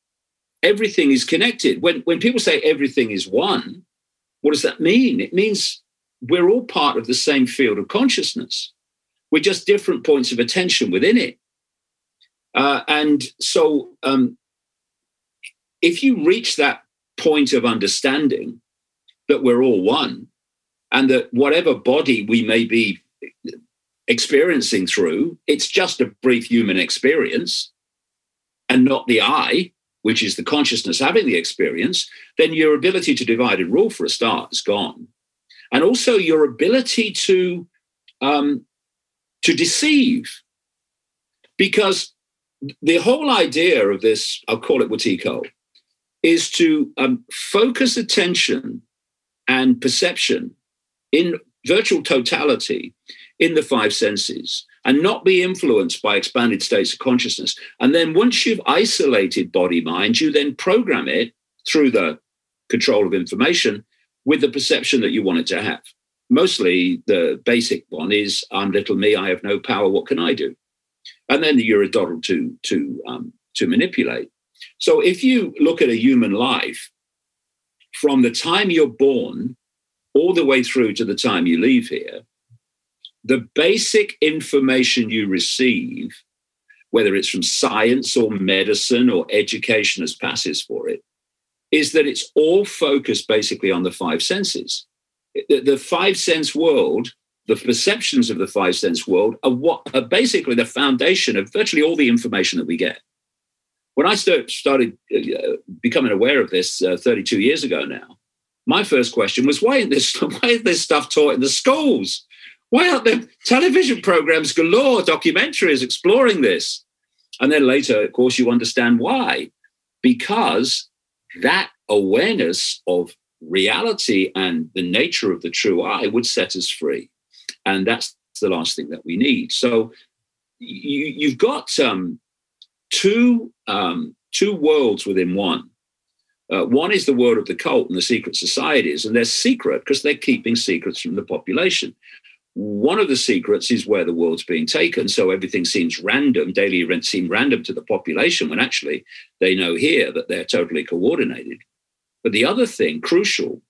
everything is connected. When, when people say everything is one, what does that mean? It means we're all part of the same field of consciousness. We're just different points of attention within it. Uh, and so, um, if you reach that point of understanding that we're all one, and that whatever body we may be experiencing through, it's just a brief human experience and not the I, which is the consciousness having the experience, then your ability to divide and rule for a start is gone. And also your ability to um, to deceive. Because the whole idea of this, I'll call it Wetiko, is to um, focus attention and perception in virtual totality in the five senses and not be influenced by expanded states of consciousness. And then once you've isolated body mind, you then program it through the control of information with the perception that you want it to have. Mostly the basic one is I'm little me, I have no power, what can I do? And then you're a doddle to, to, um, to manipulate. So if you look at a human life, from the time you're born all the way through to the time you leave here, the basic information you receive, whether it's from science or medicine or education as passes for it, is that it's all focused basically on the five senses. The, the five sense world, the perceptions of the five sense world, are what are basically the foundation of virtually all the information that we get when I start, started uh, becoming aware of this uh, 32 years ago now, my first question was why isn't this why is this stuff taught in the schools? Why aren't there television programs galore, documentaries exploring this? And then later, of course, you understand why. Because that awareness of reality and the nature of the true I would set us free. And that's the last thing that we need. So you, have got um, two um, two worlds within one. Uh, one is the world of the cult and the secret societies, and they're secret because they're keeping secrets from the population. One of the secrets is where the world's being taken, so everything seems random. Daily events seem random to the population when actually they know here that they're totally coordinated. But the other thing, crucial,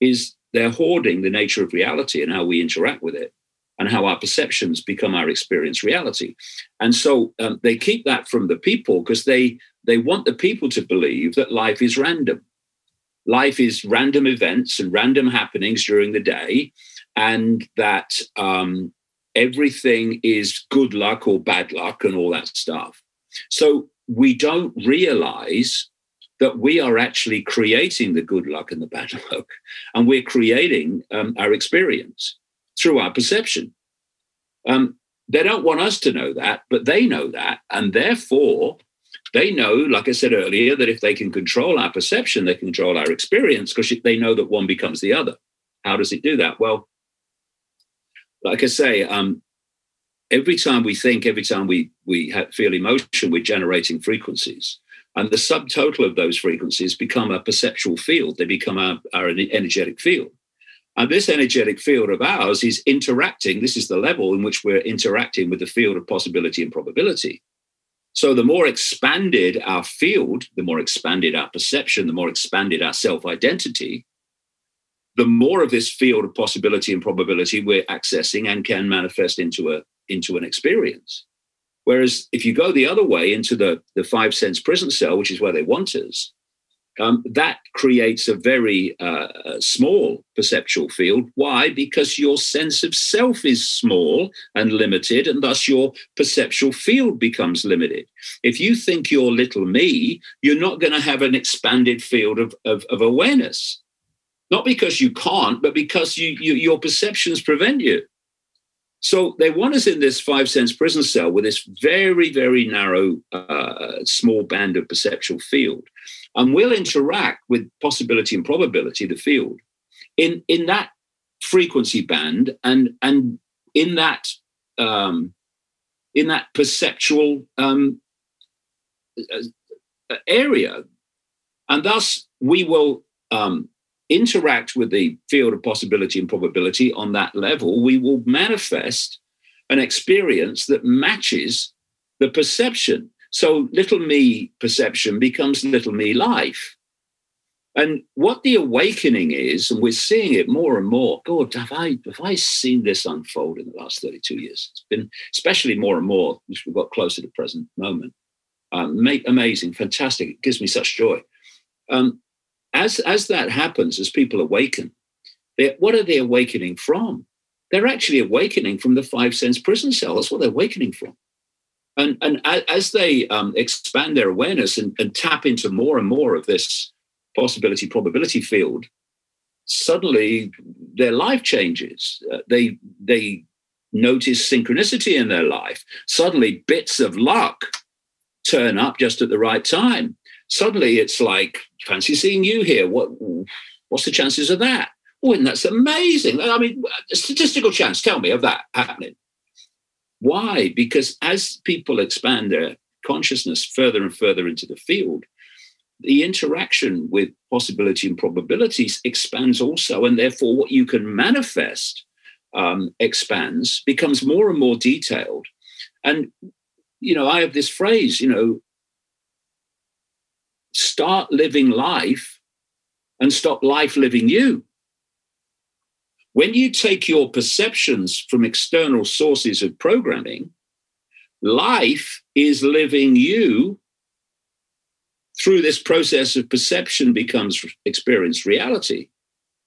is they're hoarding the nature of reality and how we interact with it and how our perceptions become our experience reality. And so um, they keep that from the people because they they want the people to believe that life is random. Life is random events and random happenings during the day, and that um, everything is good luck or bad luck and all that stuff. So we don't realize that we are actually creating the good luck and the bad luck, and we're creating um, our experience through our perception. Um, they don't want us to know that, but they know that. And therefore, they know, like I said earlier, that if they can control our perception, they can control our experience because they know that one becomes the other. How does it do that? Well, like I say, um, every time we think, every time we we feel emotion, we're generating frequencies, and the subtotal of those frequencies become a perceptual field. They become our, our energetic field. And this energetic field of ours is interacting. This is the level in which we're interacting with the field of possibility and probability. So the more expanded our field, the more expanded our perception, the more expanded our self identity, the more of this field of possibility and probability we're accessing and can manifest into a into an experience. Whereas if you go the other way into the, the five sense prison cell, which is where they want us, um, that creates a very uh, small perceptual field. Why? Because your sense of self is small and limited, and thus your perceptual field becomes limited. If you think you're little me, you're not going to have an expanded field of, of, of, awareness. Not because you can't, but because you, you, your perceptions prevent you. So they want us in this five sense prison cell with this very, very narrow, uh, small band of perceptual field and we'll interact with possibility and probability, the field, in, in that frequency band and, and in that um, in that perceptual um, uh, area. And thus, we will um, interact with the field of possibility and probability on that level. We will manifest an experience that matches the perception so little me perception becomes little me life. And what the awakening is, and we're seeing it more and more. God, have I have I seen this unfold in the last 32 years? It's been especially more and more as we've got closer to the present moment. Um, amazing, fantastic. It gives me such joy. Um, as as that happens, as people awaken, what are they awakening from? They're actually awakening from the five sense prison cell. That's what they're awakening from. And, and as they um, expand their awareness and, and tap into more and more of this possibility probability field, suddenly their life changes. Uh, they they notice synchronicity in their life. Suddenly, bits of luck turn up just at the right time. Suddenly, it's like fancy seeing you here. What what's the chances of that? Oh, and that's amazing. I mean, statistical chance. Tell me of that happening. Why? Because as people expand their consciousness further and further into the field, the interaction with possibility and probabilities expands also, and therefore what you can manifest um, expands, becomes more and more detailed. And you know, I have this phrase, you know, start living life and stop life living you. When you take your perceptions from external sources of programming, life is living you through this process of perception becomes experienced reality.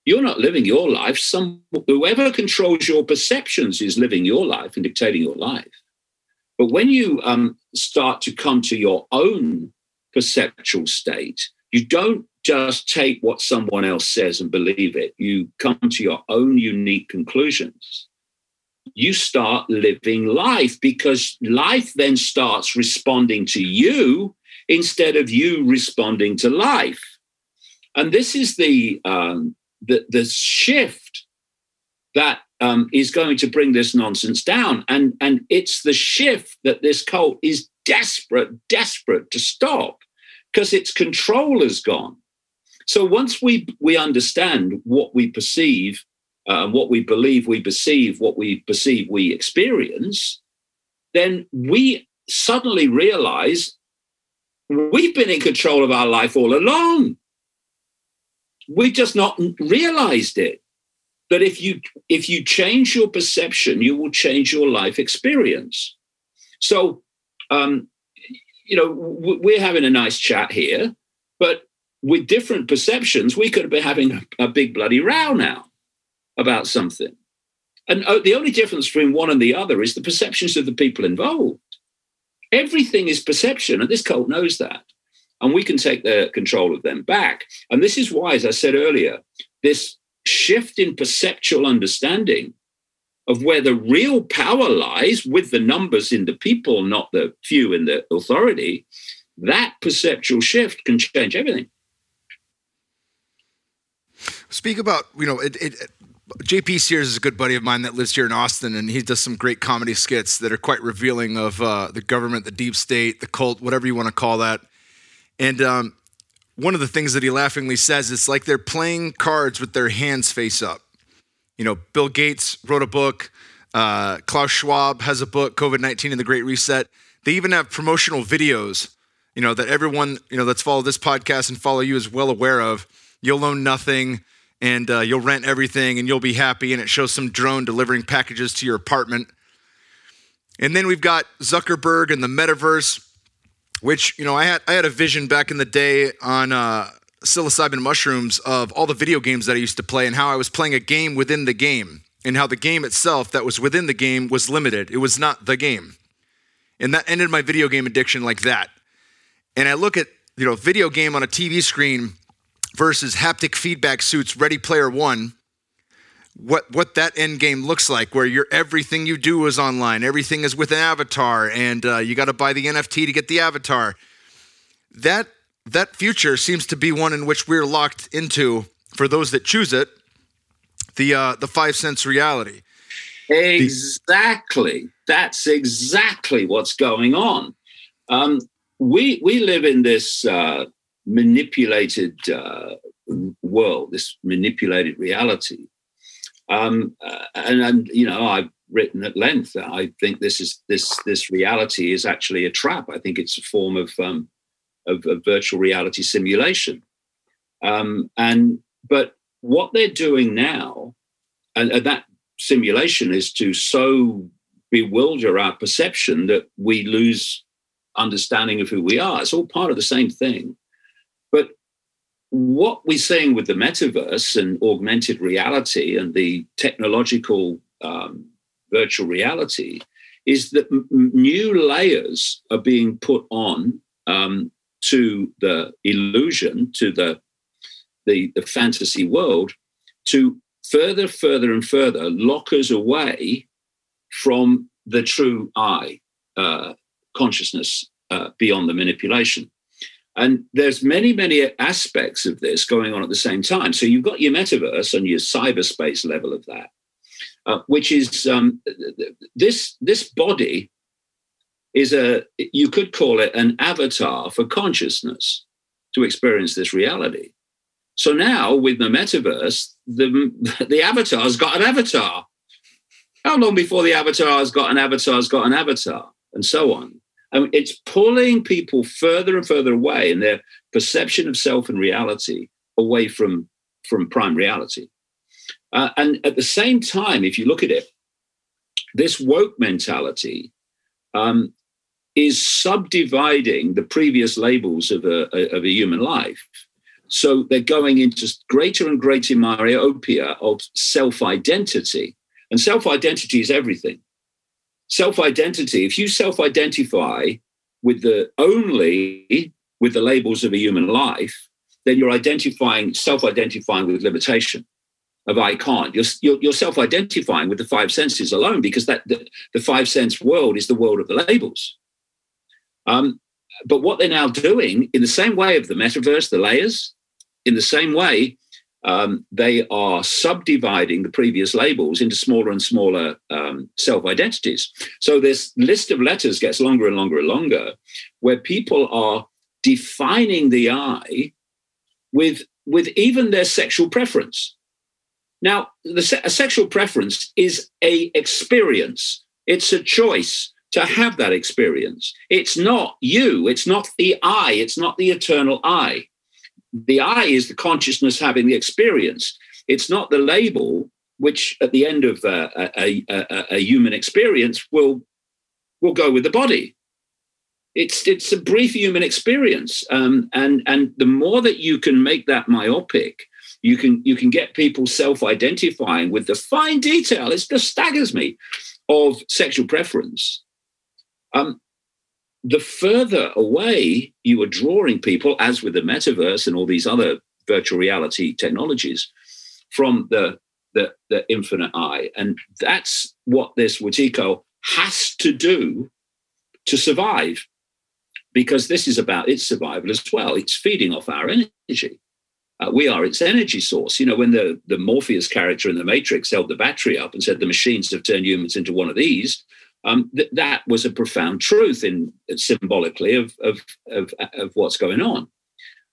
You're not living your life. Some whoever controls your perceptions is living your life and dictating your life. But when you um, start to come to your own perceptual state, you don't just take what someone else says and believe it. You come to your own unique conclusions. You start living life because life then starts responding to you instead of you responding to life. And this is the um, the, the shift that um, is going to bring this nonsense down. And, and it's the shift that this cult is desperate, desperate to stop because its control is gone. So once we, we understand what we perceive, uh, what we believe we perceive, what we perceive we experience, then we suddenly realize we've been in control of our life all along. We've just not realized it. But if you if you change your perception, you will change your life experience. So, um, you know, we're having a nice chat here, but with different perceptions, we could been having a big bloody row now about something. And uh, the only difference between one and the other is the perceptions of the people involved. Everything is perception, and this cult knows that and we can take the control of them back. And this is why, as I said earlier, this shift in perceptual understanding of where the real power lies with the numbers in the people, not the few in the authority, that perceptual shift can change everything. Speak about, you know, it, it, JP Sears is a good buddy of mine that lives here in Austin, and he does some great comedy skits that are quite revealing of uh, the government, the deep state, the cult, whatever you want to call that. And um, one of the things that he laughingly says is like they're playing cards with their hands face up. You know, Bill Gates wrote a book. Uh, Klaus Schwab has a book, COVID 19 and the Great Reset. They even have promotional videos, you know, that everyone, you know, that's followed this podcast and follow you is well aware of. You'll own nothing and uh, you'll rent everything and you'll be happy. And it shows some drone delivering packages to your apartment. And then we've got Zuckerberg and the metaverse which you know I had I had a vision back in the day on uh, psilocybin mushrooms of all the video games that I used to play and how I was playing a game within the game and how the game itself that was within the game was limited. It was not the game, and that ended my video game addiction like that. And I look at you know video game on a TV screen versus haptic feedback suits Ready Player One what what that end game looks like, where your everything you do is online, everything is with an avatar, and uh, you got to buy the NFT to get the avatar. That that future seems to be one in which we're locked into for those that choose it. The uh, the five sense reality. Exactly. That's exactly what's going on. Um, we we live in this uh, manipulated uh, world, this manipulated reality, um, uh, and, and you know, I've written at length that I think this is this this reality is actually a trap. I think it's a form of um, of, of, virtual reality simulation. Um, and but what they're doing now, and, and that simulation is to so bewilder our perception that we lose understanding of who we are. It's all part of the same thing. But what we're seeing with the metaverse and augmented reality and the technological um, virtual reality is that m- new layers are being put on um, to the illusion, to the, the, the fantasy world, to further, further, and further lock us away from the true I uh, consciousness uh, beyond the manipulation. And there's many, many aspects of this going on at the same time. So you've got your metaverse and your cyberspace level of that, uh, which is um, this this body is a you could call it an avatar for consciousness to experience this reality. So now with the metaverse, the the avatar's got an avatar. How long before the avatar's got an avatar's got an avatar, and so on. I mean, it's pulling people further and further away in their perception of self and reality away from, from prime reality. Uh, and at the same time, if you look at it, this woke mentality um, is subdividing the previous labels of a, of a human life. So they're going into greater and greater myopia of self identity. And self identity is everything self identity, if you self identify with the only with the labels of a human life, then you're identifying, self identifying with limitation of I can't. You're, you're, you're self identifying with the five senses alone because that the, the, five sense world is the world of the labels. Um, but what they're now doing, in the same way of the metaverse, the layers, in the same way, um, they are subdividing the previous labels into smaller and smaller um, self identities. So this list of letters gets longer and longer and longer, where people are defining the I with, with even their sexual preference. Now, the se- a sexual preference is a experience. It's a choice to have that experience. It's not you. It's not the I. It's not the eternal I the I is the consciousness having the experience. It's not the label, which at the end of uh, a, a, a, human experience will will go with the body. It's it's a brief human experience, um, and and the more that you can make that myopic, you can you can get people self-identifying with the fine detail. It just staggers me of sexual preference. Um, the further away you are drawing people, as with the metaverse and all these other virtual reality technologies, from the, the, the infinite I. And that's what this Wetiko has to do to survive, because this is about its survival as well. It's feeding off our energy. Uh, we are its energy source. You know, when the, the Morpheus character in the Matrix held the battery up and said the machines have turned humans into one of these, um, th- that was a profound truth in symbolically of, of, of, of what's going on.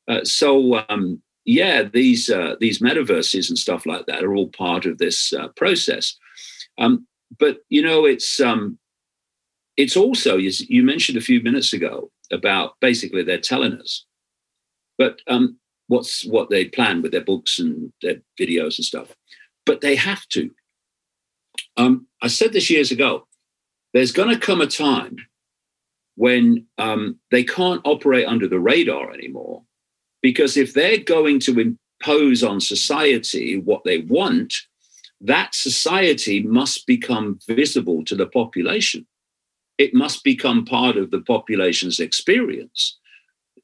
Uh, so um, yeah, these uh, these metaverses and stuff like that are all part of this uh, process. Um, but you know, it's um, it's also you mentioned a few minutes ago about basically they're telling us, but um, what's what they plan with their books and their videos and stuff. But they have to. Um, I said this years ago there's going to come a time when um, they can't operate under the radar anymore. Because if they're going to impose on society what they want, that society must become visible to the population. It must become part of the population's experience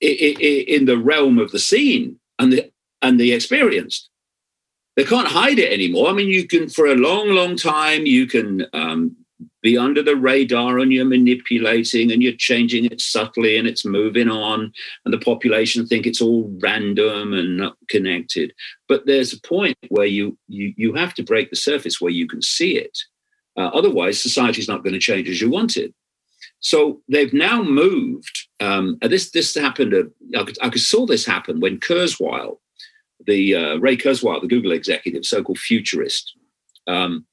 in the realm of the seen and the, and the experienced. They can't hide it anymore. I mean, you can, for a long, long time, you can um, be under the radar and you're manipulating and you're changing it subtly and it's moving on and the population think it's all random and not connected. But there's a point where you you, you have to break the surface where you can see it. Uh, otherwise society's not going to change as you want it. So they've now moved um, this this happened uh, I, could, I saw this happen when kurzweil the uh, ray kurzweil the google executive so-called futurist um,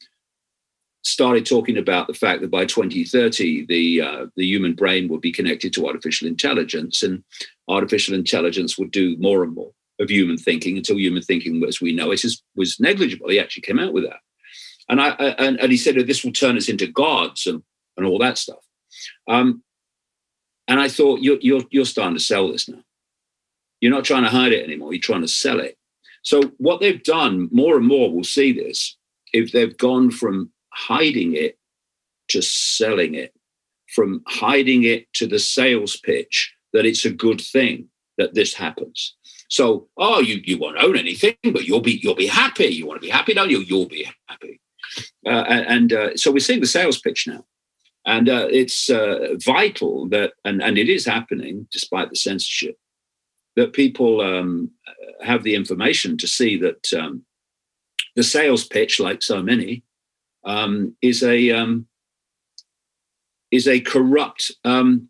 started talking about the fact that by 2030 the uh, the human brain would be connected to artificial intelligence and artificial intelligence would do more and more of human thinking until human thinking as we know it is, was negligible he actually came out with that and i and, and he said this will turn us into gods and and all that stuff um, and i thought you're, you're you're starting to sell this now You're not trying to hide it anymore. You're trying to sell it. So what they've done, more and more, we'll see this, if they've gone from hiding it to selling it, from hiding it to the sales pitch that it's a good thing that this happens. So, oh, you you won't own anything, but you'll be you'll be happy. You want to be happy, don't you? You'll be happy. Uh, and uh, so we're seeing the sales pitch now, and uh, it's uh, vital that, and and it is happening despite the censorship, that people um, have the information to see that um, the sales pitch, like so many, um, is a um, is a corrupt um,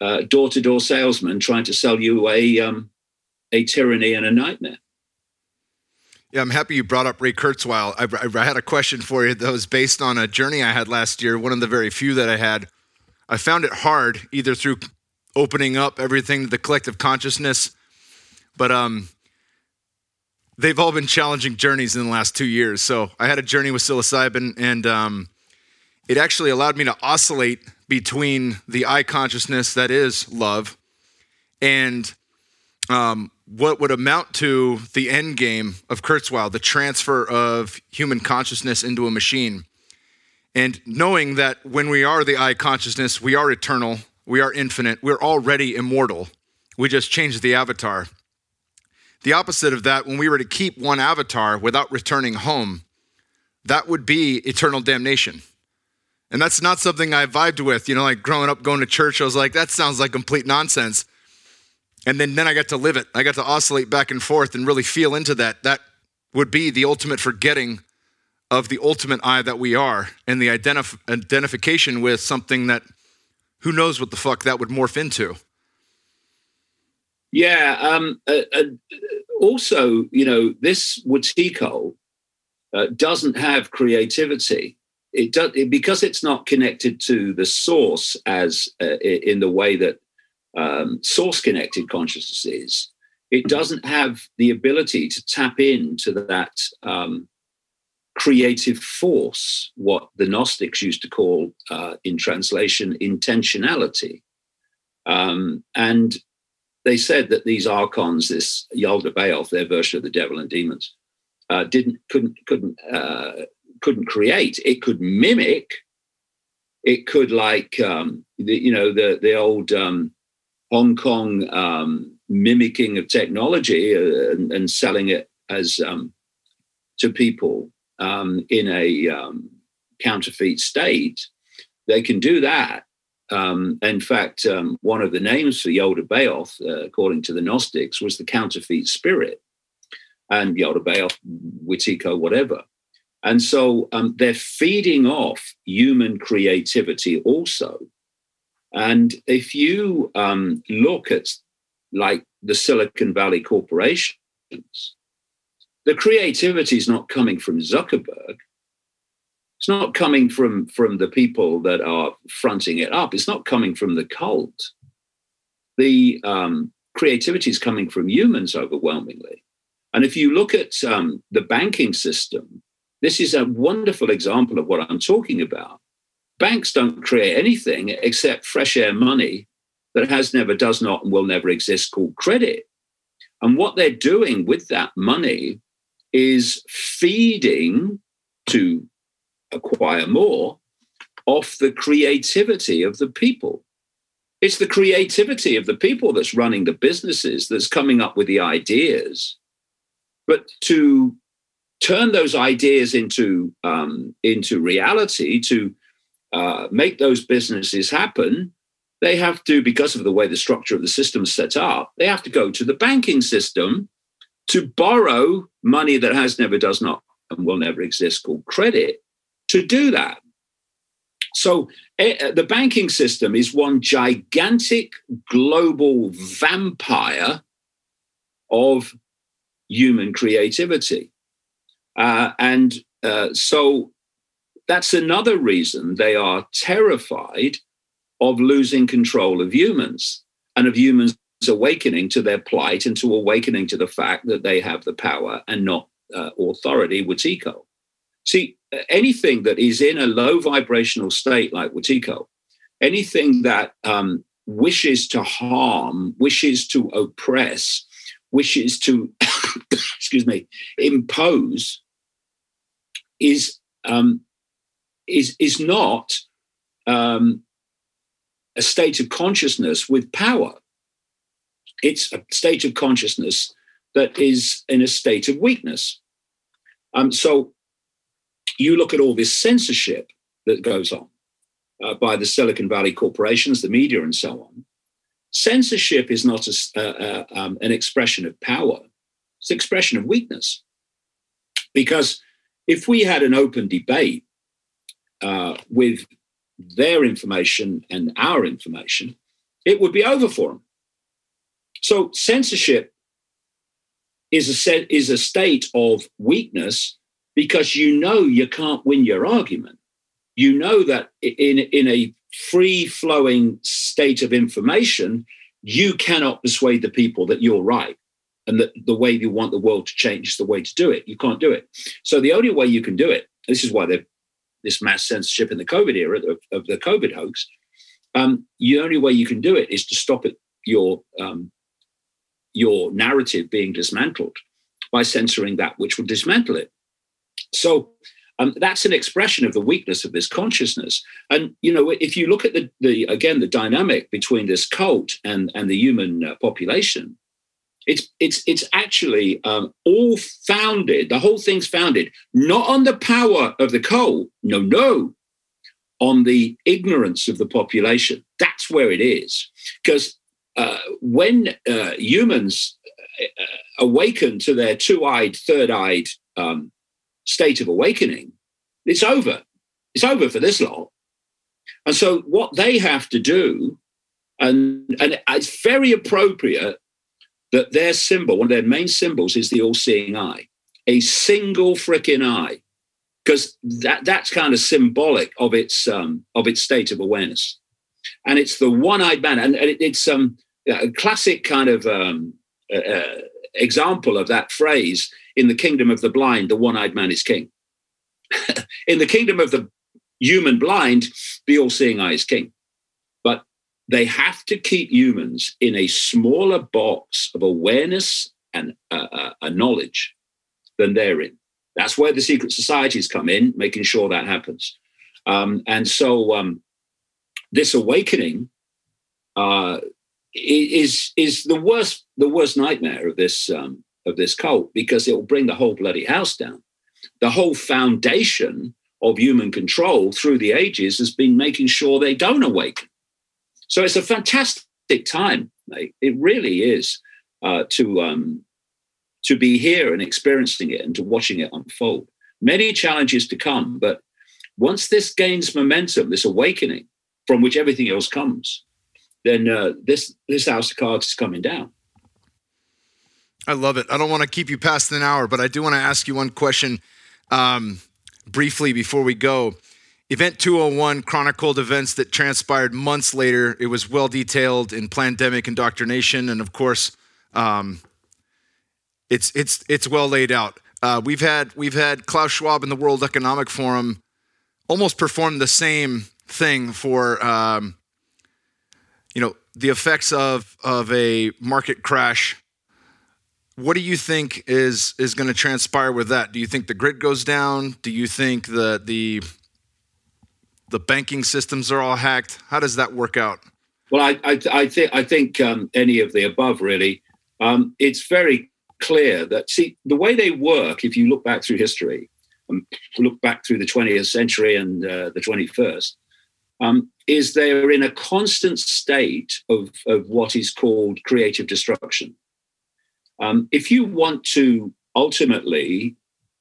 uh, door-to-door salesman trying to sell you a um, a tyranny and a nightmare. Yeah, I'm happy you brought up Ray Kurzweil. I, I, had a question for you that was based on a journey I had last year, one of the very few that I had. I found it hard either through opening up everything to the collective consciousness, but um, they've all been challenging journeys in the last two years. So I had a journey with psilocybin, and um, it actually allowed me to oscillate between the I consciousness that is love and um, what would amount to the end game of Kurzweil, the transfer of human consciousness into a machine. And knowing that when we are the I consciousness, we are eternal, we are infinite, we're already immortal. We just change the avatar. The opposite of that, when we were to keep one avatar without returning home, that would be eternal damnation. And that's not something I vibed with. You know, like growing up going to church, I was like, that sounds like complete nonsense. And then, then I got to live it. I got to oscillate back and forth and really feel into that. That would be the ultimate forgetting of the ultimate I that we are and the identif- identification with something that who knows what the fuck that would morph into. Yeah. Um, uh, uh, also, you know, this Wetiko uh, doesn't have creativity it does it, because it's not connected to the source as uh, in the way that um, source connected consciousness is. It doesn't have the ability to tap into that um, creative force, what the Gnostics used to call, uh, in translation, intentionality. Um, and they said that these archons, this Yaldabaoth, their version of the devil and demons, uh, didn't couldn't couldn't uh, couldn't create. It could mimic. It could like um, the, you know the the old um, Hong Kong um, mimicking of technology uh, and, and, selling it as um, to people um, in a um, counterfeit state. They can do that. In fact, one of the names for Yaldabaoth, uh, according to the Gnostics, was the counterfeit spirit and Yoda Yaldabaoth, Wetiko, whatever. And so um, they're feeding off human creativity also. And if you um, look at like the Silicon Valley corporations, the creativity is not coming from Zuckerberg. It's not coming from, from the people that are fronting it up. It's not coming from the cult. The um, creativity is coming from humans overwhelmingly. And if you look at um, the banking system, this is a wonderful example of what I'm talking about. Banks don't create anything except fresh air money that has never, does not, and will never exist called credit. And what they're doing with that money is feeding to acquire more off the creativity of the people. It's the creativity of the people that's running the businesses, that's coming up with the ideas. But to turn those ideas into um, into reality to uh, make those businesses happen they have to because of the way the structure of the system is set up they have to go to the banking system to borrow money that has never does not and will never exist called credit to do that so uh, the banking system is one gigantic global vampire of human creativity uh, and uh, so that's another reason they are terrified of losing control of humans and of humans awakening to their plight and to awakening to the fact that they have the power and not uh, authority, Wetiko. See, anything that is in a low vibrational state like Wetiko, anything that um, wishes to harm, wishes to oppress, wishes to, excuse me, impose is um, is is not um, a state of consciousness with power. It's a state of consciousness that is in a state of weakness. Um, so you look at all this censorship that goes on uh, by the Silicon Valley corporations, the media, and so on. Censorship is not a, uh, uh, um, an expression of power, it's an expression of weakness. Because if we had an open debate uh, with their information and our information, it would be over for them. So censorship is a set, is a state of weakness because you know you can't win your argument. You know that in in a free flowing state of information, you cannot persuade the people that you're right and that the way you want the world to change is the way to do it. You can't do it. So the only way you can do it. This is why this mass censorship in the COVID era of, of the COVID hoax. Um, the only way you can do it is to stop it your um, your narrative being dismantled by censoring that which will dismantle it. So um, that's an expression of the weakness of this consciousness. And you know, if you look at the, the again the dynamic between this cult and and the human uh, population, it's it's it's actually um, all founded. The whole thing's founded not on the power of the cult. No, no, on the ignorance of the population. That's where it is. Because uh, when uh, humans uh, awaken to their two-eyed, third-eyed um, state of awakening, it's over. It's over for this lot. And so what they have to do, and, and it's very appropriate that their symbol, one of their main symbols, is the all-seeing eye, a single freaking eye, because that that's kind of symbolic of its um, of its state of awareness, and it's the one-eyed man, and, and it, it's um, a classic kind of um, uh, example of that phrase in the kingdom of the blind, the one-eyed man is king. in the kingdom of the human blind, the all-seeing eye is king But they have to keep humans in a smaller box of awareness and uh, uh, knowledge than they're in. That's where the secret societies come in, making sure that happens. Um, and so um, this awakening uh, is is the worst the worst nightmare of this um, of this cult because it will bring the whole bloody house down. The whole foundation of human control through the ages has been making sure they don't awaken. So it's a fantastic time, mate. It really is uh, to um, to be here and experiencing it and to watching it unfold. Many challenges to come, but once this gains momentum, this awakening from which everything else comes, then uh, this this house of cards is coming down. I love it. I don't want to keep you past an hour, but I do want to ask you one question um, briefly before we go. Event 201 chronicled events that transpired months later. It was well detailed in Plandemic Indoctornation, and of course, um, it's it's it's well laid out. Uh, we've had we've had Klaus Schwab in the World Economic Forum almost perform the same thing for um, you know the effects of of a market crash. What do you think is is going to transpire with that? Do you think the grid goes down? Do you think the the the banking systems are all hacked. How does that work out? Well, I, I, I think I think um, any of the above really. Um, it's very clear that see the way they work. If you look back through history, um, look back through the 20th century and uh, the 21st, um, is they're in a constant state of, of what is called creative destruction. Um, if you want to ultimately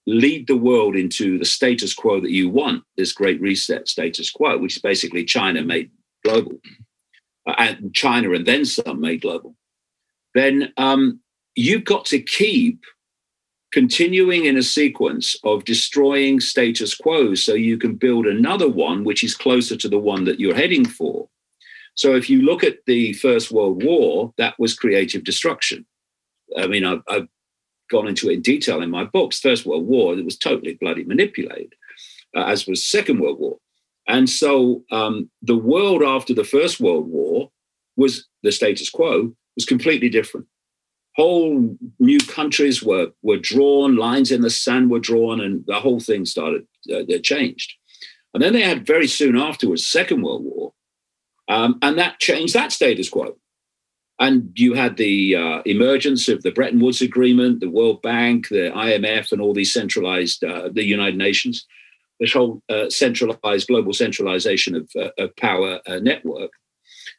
lead the world into the status quo that you want, this great reset status quo, which is basically China made global, uh, and China and then some made global, then um, you've got to keep continuing in a sequence of destroying status quo so you can build another one which is closer to the one that you're heading for. So if you look at the First World War, that was creative destruction. I mean, I've, I've gone into it in detail in my books. First World War, it was totally bloody manipulated, uh, as was Second World War. And so um, the world after the First World War was the status quo was completely different. Whole new countries were were drawn, lines in the sand were drawn, and the whole thing started uh, changed. And then they had very soon afterwards Second World War, um, and that changed that status quo. And you had the uh, emergence of the Bretton Woods Agreement, the World Bank, the IMF, and all these centralized, uh, the United Nations, this whole uh, centralized global centralization of, uh, of power uh, network.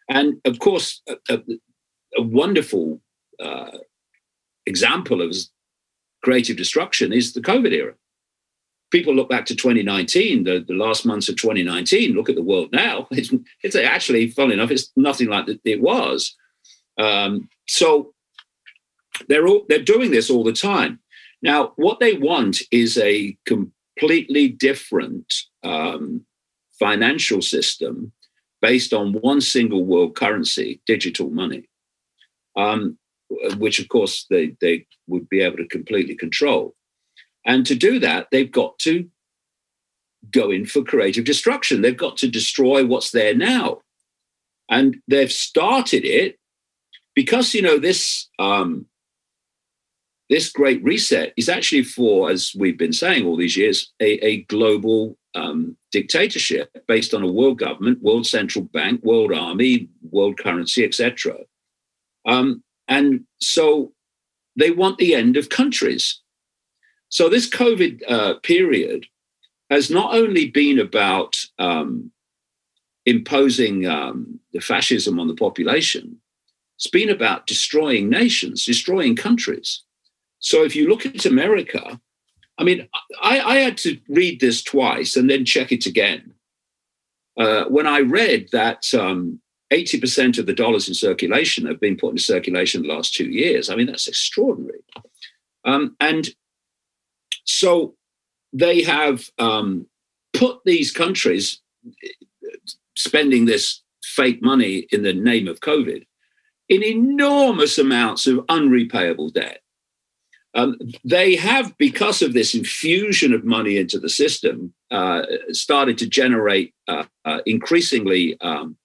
And of course, a, a, wonderful uh, example of creative destruction is the COVID era. People look back to 2019, the, the last months of 2019, look at the world now. It's, it's actually, funny enough, it's nothing like it was. Um, so they're all, they're doing this all the time. Now, what they want is a completely different um, financial system based on one single world currency, digital money, um, which of course they, they would be able to completely control. And to do that, they've got to go in for creative destruction. They've got to destroy what's there now. And they've started it because, you know, this um, this great reset is actually for, as we've been saying all these years, a, a global um, dictatorship based on a world government, world central bank, world army, world currency, etc. Um, and so they want the end of countries. So this COVID uh, period has not only been about um, imposing um, the fascism on the population, it's been about destroying nations, destroying countries. So if you look at America, I mean, I, I had to read this twice and then check it again. Uh, when I read that um, 80% of the dollars in circulation have been put into circulation in the last two years, I mean, that's extraordinary. Um, and so they have um, put these countries spending this fake money in the name of COVID in enormous amounts of unrepayable debt. Um, they have, because of this infusion of money into the system, uh, started to generate uh, uh, increasingly um,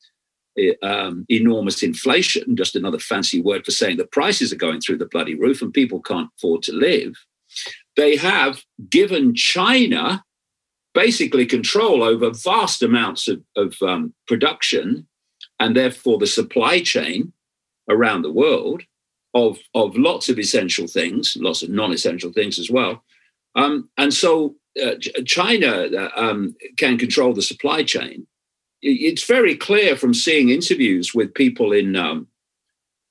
um, enormous inflation, just another fancy word for saying that prices are going through the bloody roof and people can't afford to live. They have given China basically control over vast amounts of, of um, production and therefore the supply chain around the world of, of lots of essential things, lots of non essential things as well. Um, and so uh, China uh, um, can control the supply chain. It's very clear from seeing interviews with people in um,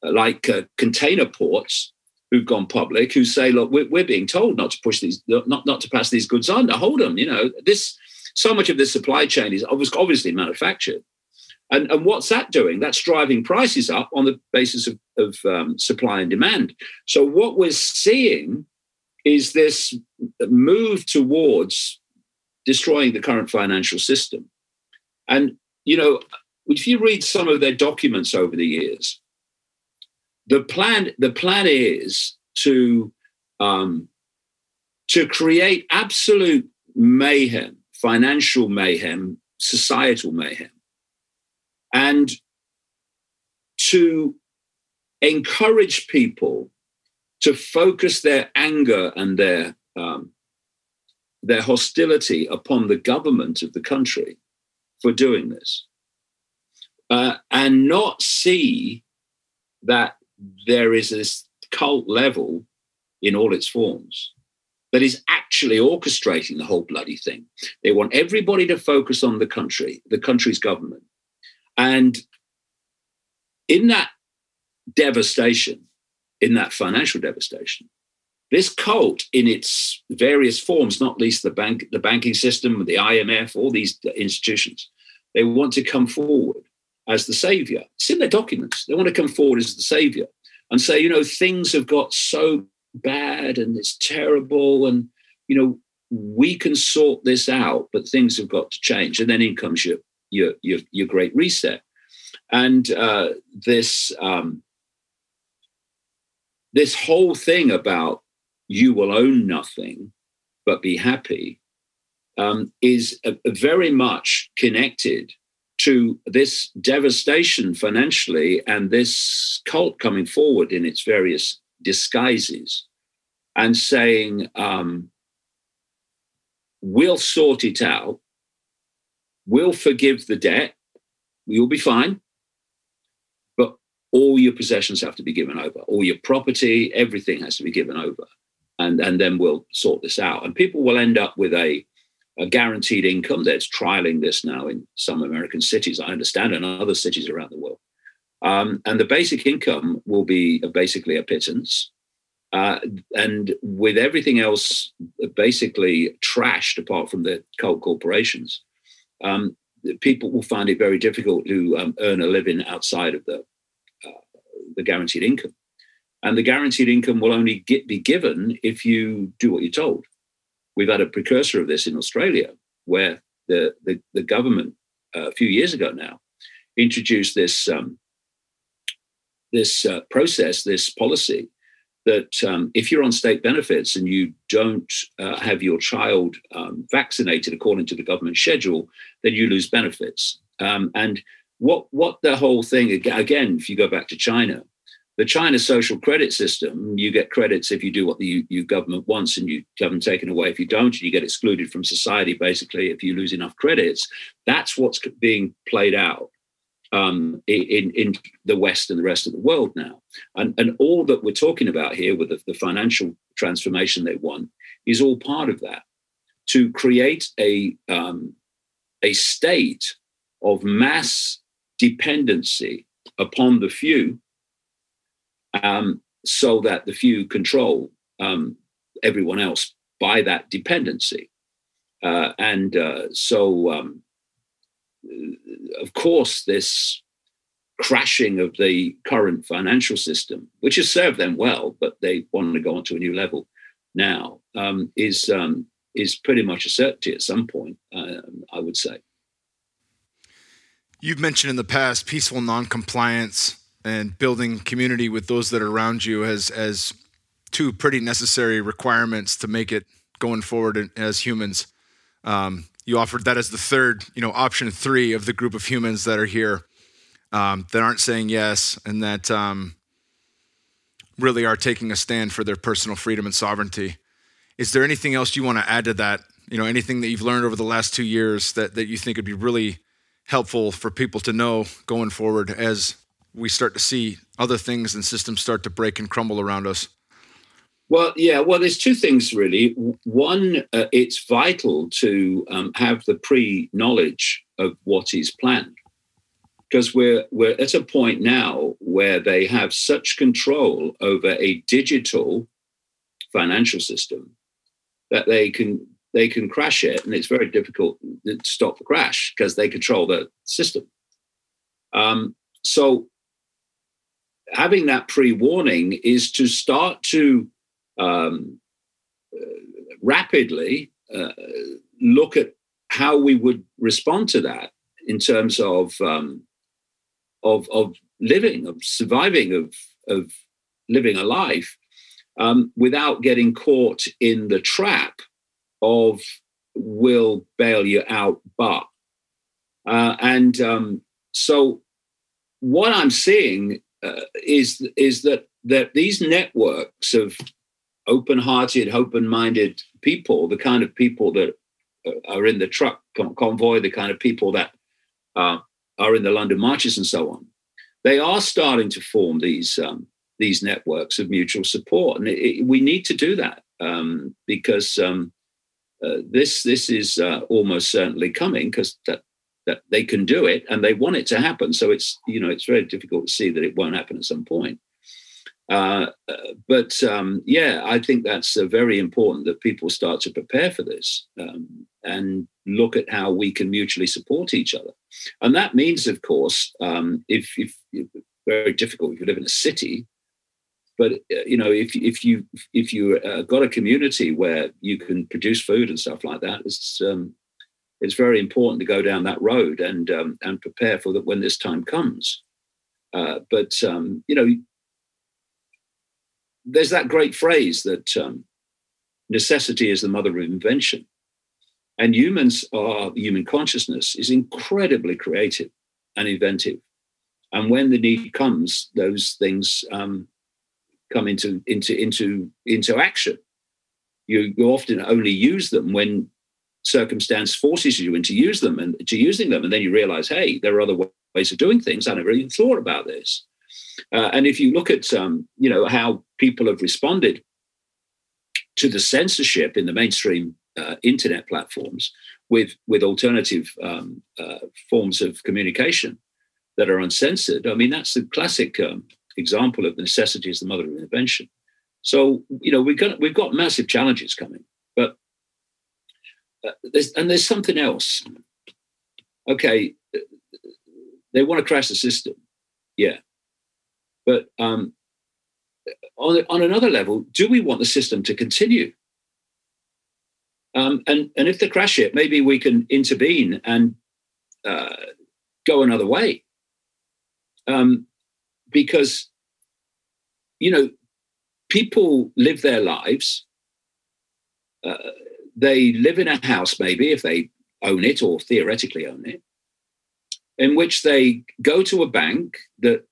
like uh, container ports who've gone public who say, "Look, we're, we're, being told not to push these, not not to pass these goods on. To hold them, you know, this so much of this supply chain is obviously manufactured, and, and what's that doing? That's driving prices up on the basis of, of um, supply and demand. So, what we're seeing is this move towards destroying the current financial system. And, you know, if you read some of their documents over the years, the plan, the plan is to, um, to create absolute mayhem, financial mayhem, societal mayhem and to encourage people to focus their anger and their um, their hostility upon the government of the country for doing this, uh, and not see that there is this cult level in all its forms that is actually orchestrating the whole bloody thing. They want everybody to focus on the country, the country's government, and in that devastation, in that financial devastation, this cult in its various forms, not least the bank, the banking system, the IMF, all these institutions, they want to come forward as the savior. It's in their documents. They want to come forward as the savior and say, you know, things have got so bad and it's terrible, and you know, we can sort this out, but things have got to change. And then in comes your your your, your great reset. And uh, this um, this whole thing about you will own nothing but be happy um, is a, a very much connected to this devastation financially and this cult coming forward in its various disguises and saying, um, we'll sort it out, we'll forgive the debt, you'll be fine, but all your possessions have to be given over, all your property, everything has to be given over. And, and then we'll sort this out. And people will end up with a a guaranteed income. There's trialing this now in some American cities, I understand, and other cities around the world. Um, and the basic income will be basically a pittance. Uh, and with everything else basically trashed apart from the cult corporations, um, people will find it very difficult to um, earn a living outside of the, uh, the guaranteed income. And the guaranteed income will only get, be given if you do what you're told. We've had a precursor of this in Australia, where the, the, the government uh, a few years ago now introduced this, um, this uh, process, this policy that um, if you're on state benefits and you don't uh, have your child um, vaccinated according to the government schedule, then you lose benefits. Um, and what what the whole thing again, if you go back to China, the China social credit system, you get credits if you do what the government wants and you have them taken away if you don't, you get excluded from society basically if you lose enough credits. That's what's being played out um, in, in the West and the rest of the world now. And, and all that we're talking about here with the, the financial transformation they want is all part of that to create a, um, a state of mass dependency upon the few um, so that the few control um, everyone else by that dependency. Uh, and uh, so, um, of course, this crashing of the current financial system, which has served them well, but they want to go on to a new level now, um, is um, is pretty much a certainty at some point. Uh, I would say. You've mentioned in the past peaceful non-compliance and building community with those that are around you as as two pretty necessary requirements to make it going forward as humans. Um, you offered that as the third, you know, option three of the group of humans that are here um, that aren't saying yes and that um, really are taking a stand for their personal freedom and sovereignty. Is there anything else you want to add to that? You know, anything that you've learned over the last two years that that you think would be really helpful for people to know going forward as we start to see other things and systems start to break and crumble around us? Well, yeah. Well, there's two things really. One, uh, it's vital to um, have the pre-knowledge of what is planned, because we're we're at a point now where they have such control over a digital financial system that they can they can crash it, and it's very difficult to stop the crash because they control the system. Um, so having that pre-warning is to start to um, rapidly uh, look at how we would respond to that in terms of um, of, of living, of surviving, of of living a life um, without getting caught in the trap of will bail you out, but uh, and um, so what I'm seeing uh, is is that that these networks of open-hearted, open-minded people, the kind of people that uh, are in the truck convoy, the kind of people that uh, are in the London marches and so on, they are starting to form these um, these networks of mutual support, and it, it, we need to do that um, because um, uh, this this is uh, almost certainly coming because that that they can do it and they want it to happen. So it's you know it's very difficult to see that it won't happen at some point. Uh, but um, yeah, I think that's uh, very important that people start to prepare for this um, and look at how we can mutually support each other. And that means, of course, um, if, if, very difficult if you live in a city, but uh, you know if if you if you uh, got a community where you can produce food and stuff like that, it's um, it's very important to go down that road and um, and prepare for that when this time comes. Uh, but um, you know, there's that great phrase that um, necessity is the mother of invention, And humans are, human consciousness is incredibly creative and inventive. And when the need comes, those things um, come into, into, into, into action. You, you often only use them when circumstance forces you into use them and to using them. And then you realize, hey, there are other ways of doing things. I never even thought about this. Uh, and if you look at, um, you know, how people have responded to the censorship in the mainstream uh, internet platforms with with alternative um, uh, forms of communication that are uncensored. I mean, that's the classic um, example of the necessity is the mother of invention. So you know we've got we've got massive challenges coming, but uh, there's, and there's something else. Okay, they want to crash the system, yeah, but um, on, on another level, do we want the system to continue? Um, and, and if they crash it, maybe we can intervene and uh, go another way. Um, because, you know, people live their lives. Uh, they live in a house, maybe, if they own it or theoretically own it, in which they go to a bank that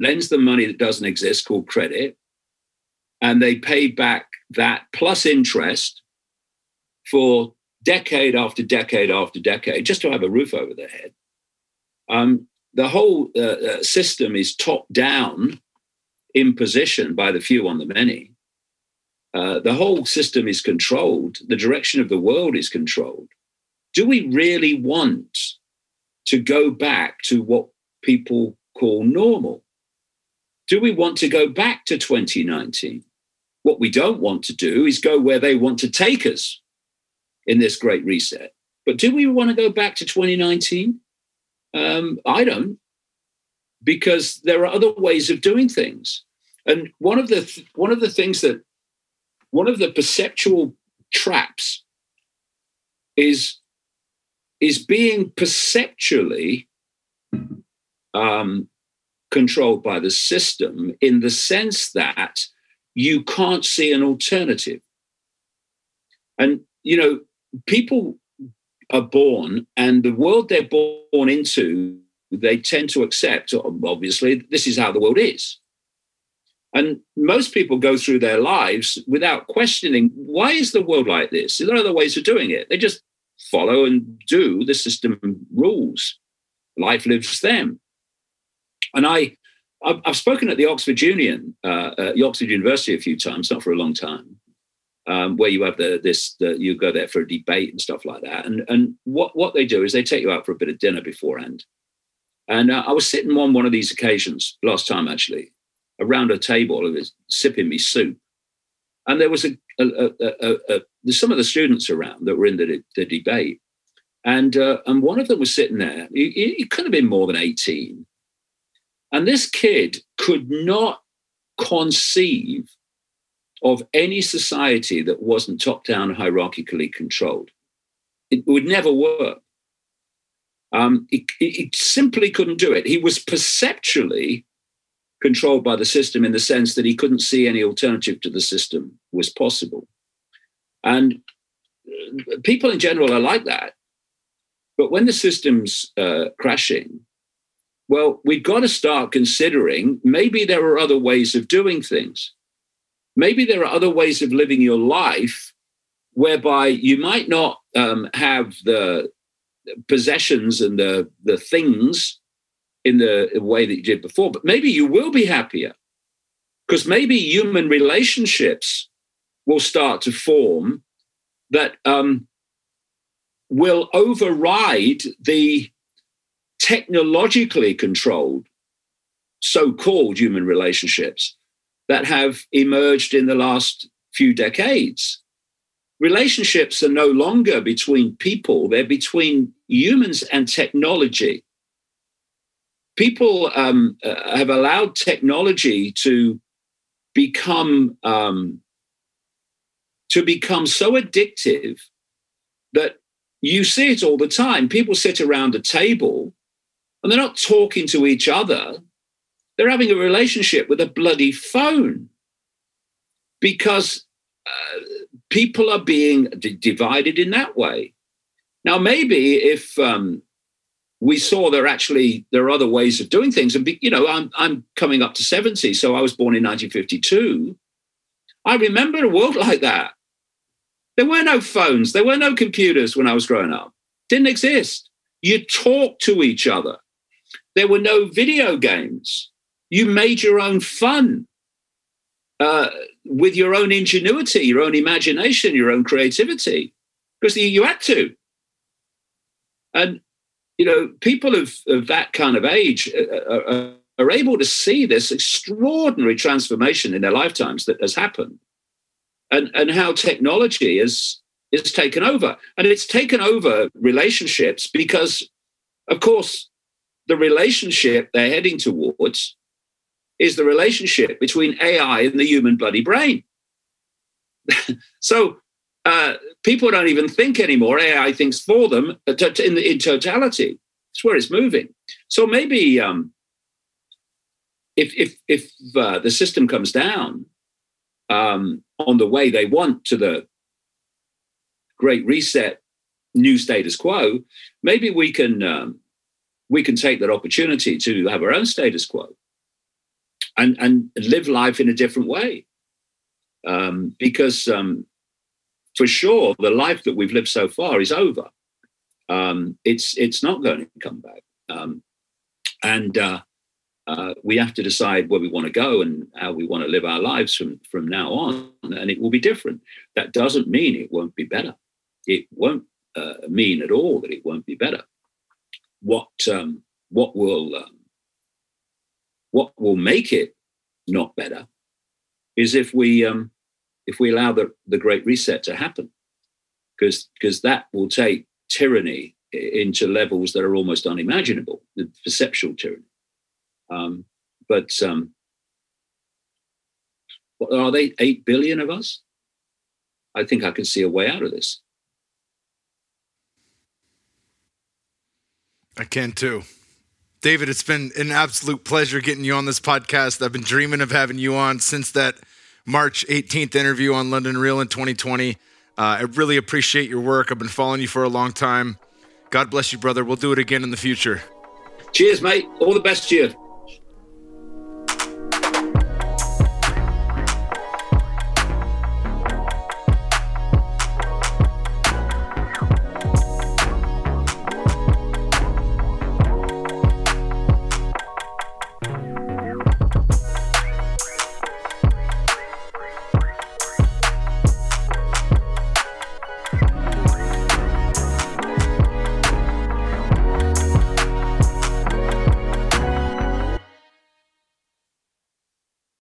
lends them money that doesn't exist called credit, and they pay back that plus interest for decade after decade after decade just to have a roof over their head. Um, the whole uh, uh, system is top down imposition by the few on the many. Uh, the whole system is controlled. The direction of the world is controlled. Do we really want to go back to what people call normal? Do we want to go back to 2019? What we don't want to do is go where they want to take us in this great reset. But do we want to go back to 2019? Um, I don't, because there are other ways of doing things. And one of the th- one of the things that one of the perceptual traps is is being perceptually um, controlled by the system in the sense that you can't see an alternative. And, you know, people are born and the world they're born into, they tend to accept, obviously, this is how the world is. And most people go through their lives without questioning why is the world like this? There other ways of doing it. They just follow and do the system rules. Life lives them. And I, I've, spoken at the Oxford Union, uh, the Oxford University a few times, not for a long time, um, where you have the this the, you go there for a debate and stuff like that. And and what what they do is they take you out for a bit of dinner beforehand. And uh, I was sitting on one of these occasions last time actually, around a table, was sipping me soup, and there was a, a, a, a, some of the students around that were in the, the debate, and uh, and one of them was sitting there. He, he could have been more than eighteen, and this kid could not conceive of any society that wasn't top down hierarchically controlled. It would never work. Um, he, he, simply couldn't do it. He was perceptually controlled by the system in the sense that he couldn't see any alternative to the system was possible. And uh, people in general are like that. But when the system's uh, crashing, well, we've got to start considering maybe there are other ways of doing things. Maybe there are other ways of living your life whereby you might not um, have the possessions and the, the things in the way that you did before, but maybe you will be happier because maybe human relationships will start to form that um, will override the technologically controlled so called human relationships that have emerged in the last few decades. Relationships are no longer between people, they're between humans and technology. People um, uh, have allowed technology to become um, to become so addictive that you see it all the time. People sit around a table and they're not talking to each other. They're having a relationship with a bloody phone because uh, people are being d- divided in that way. Now, maybe if um, we saw there actually there are other ways of doing things, and be, you know, I'm I'm coming up to seventy, so I was born in 1952. I remember a world like that. There were no phones, there were no computers when I was growing up. Didn't exist. You talked to each other. There were no video games. You made your own fun uh, with your own ingenuity, your own imagination, your own creativity, because you had to. And you know, people of, of that kind of age are, uh, uh, are able to see this extraordinary transformation in their lifetimes that has happened, and and how technology is is taken over, and it's taken over relationships because, of course, the relationship they're heading towards is the relationship between AI and the human bloody brain. so uh, people don't even think anymore. AI thinks for them uh, in, in totality. It's where it's moving. So maybe um, if if if uh, the system comes down um, on the way they want to the great reset, new status quo, maybe we can um, we can take that opportunity to have our own status quo and and live life in a different way. Um, because um, for sure, the life that we've lived so far is over. Um, it's it's not going to come back, um, and uh, uh, we have to decide where we want to go and how we want to live our lives from from now on. And it will be different. That doesn't mean it won't be better. It won't uh, mean at all that it won't be better. What um, what will um, what will make it not better is if we um, if we allow the, the great reset to happen. Because because that will take tyranny into levels that are almost unimaginable the perceptual tyranny. Um, but um, what are they 8 billion of us? I think i can see a way out of this i can too David, it's been an absolute pleasure getting you on this podcast. I've been dreaming of having you on since that March 18th interview on London Real in 2020. Uh, I really appreciate your work. I've been following you for a long time. God bless you, brother. We'll do it again in the future. Cheers, mate. All the best to you.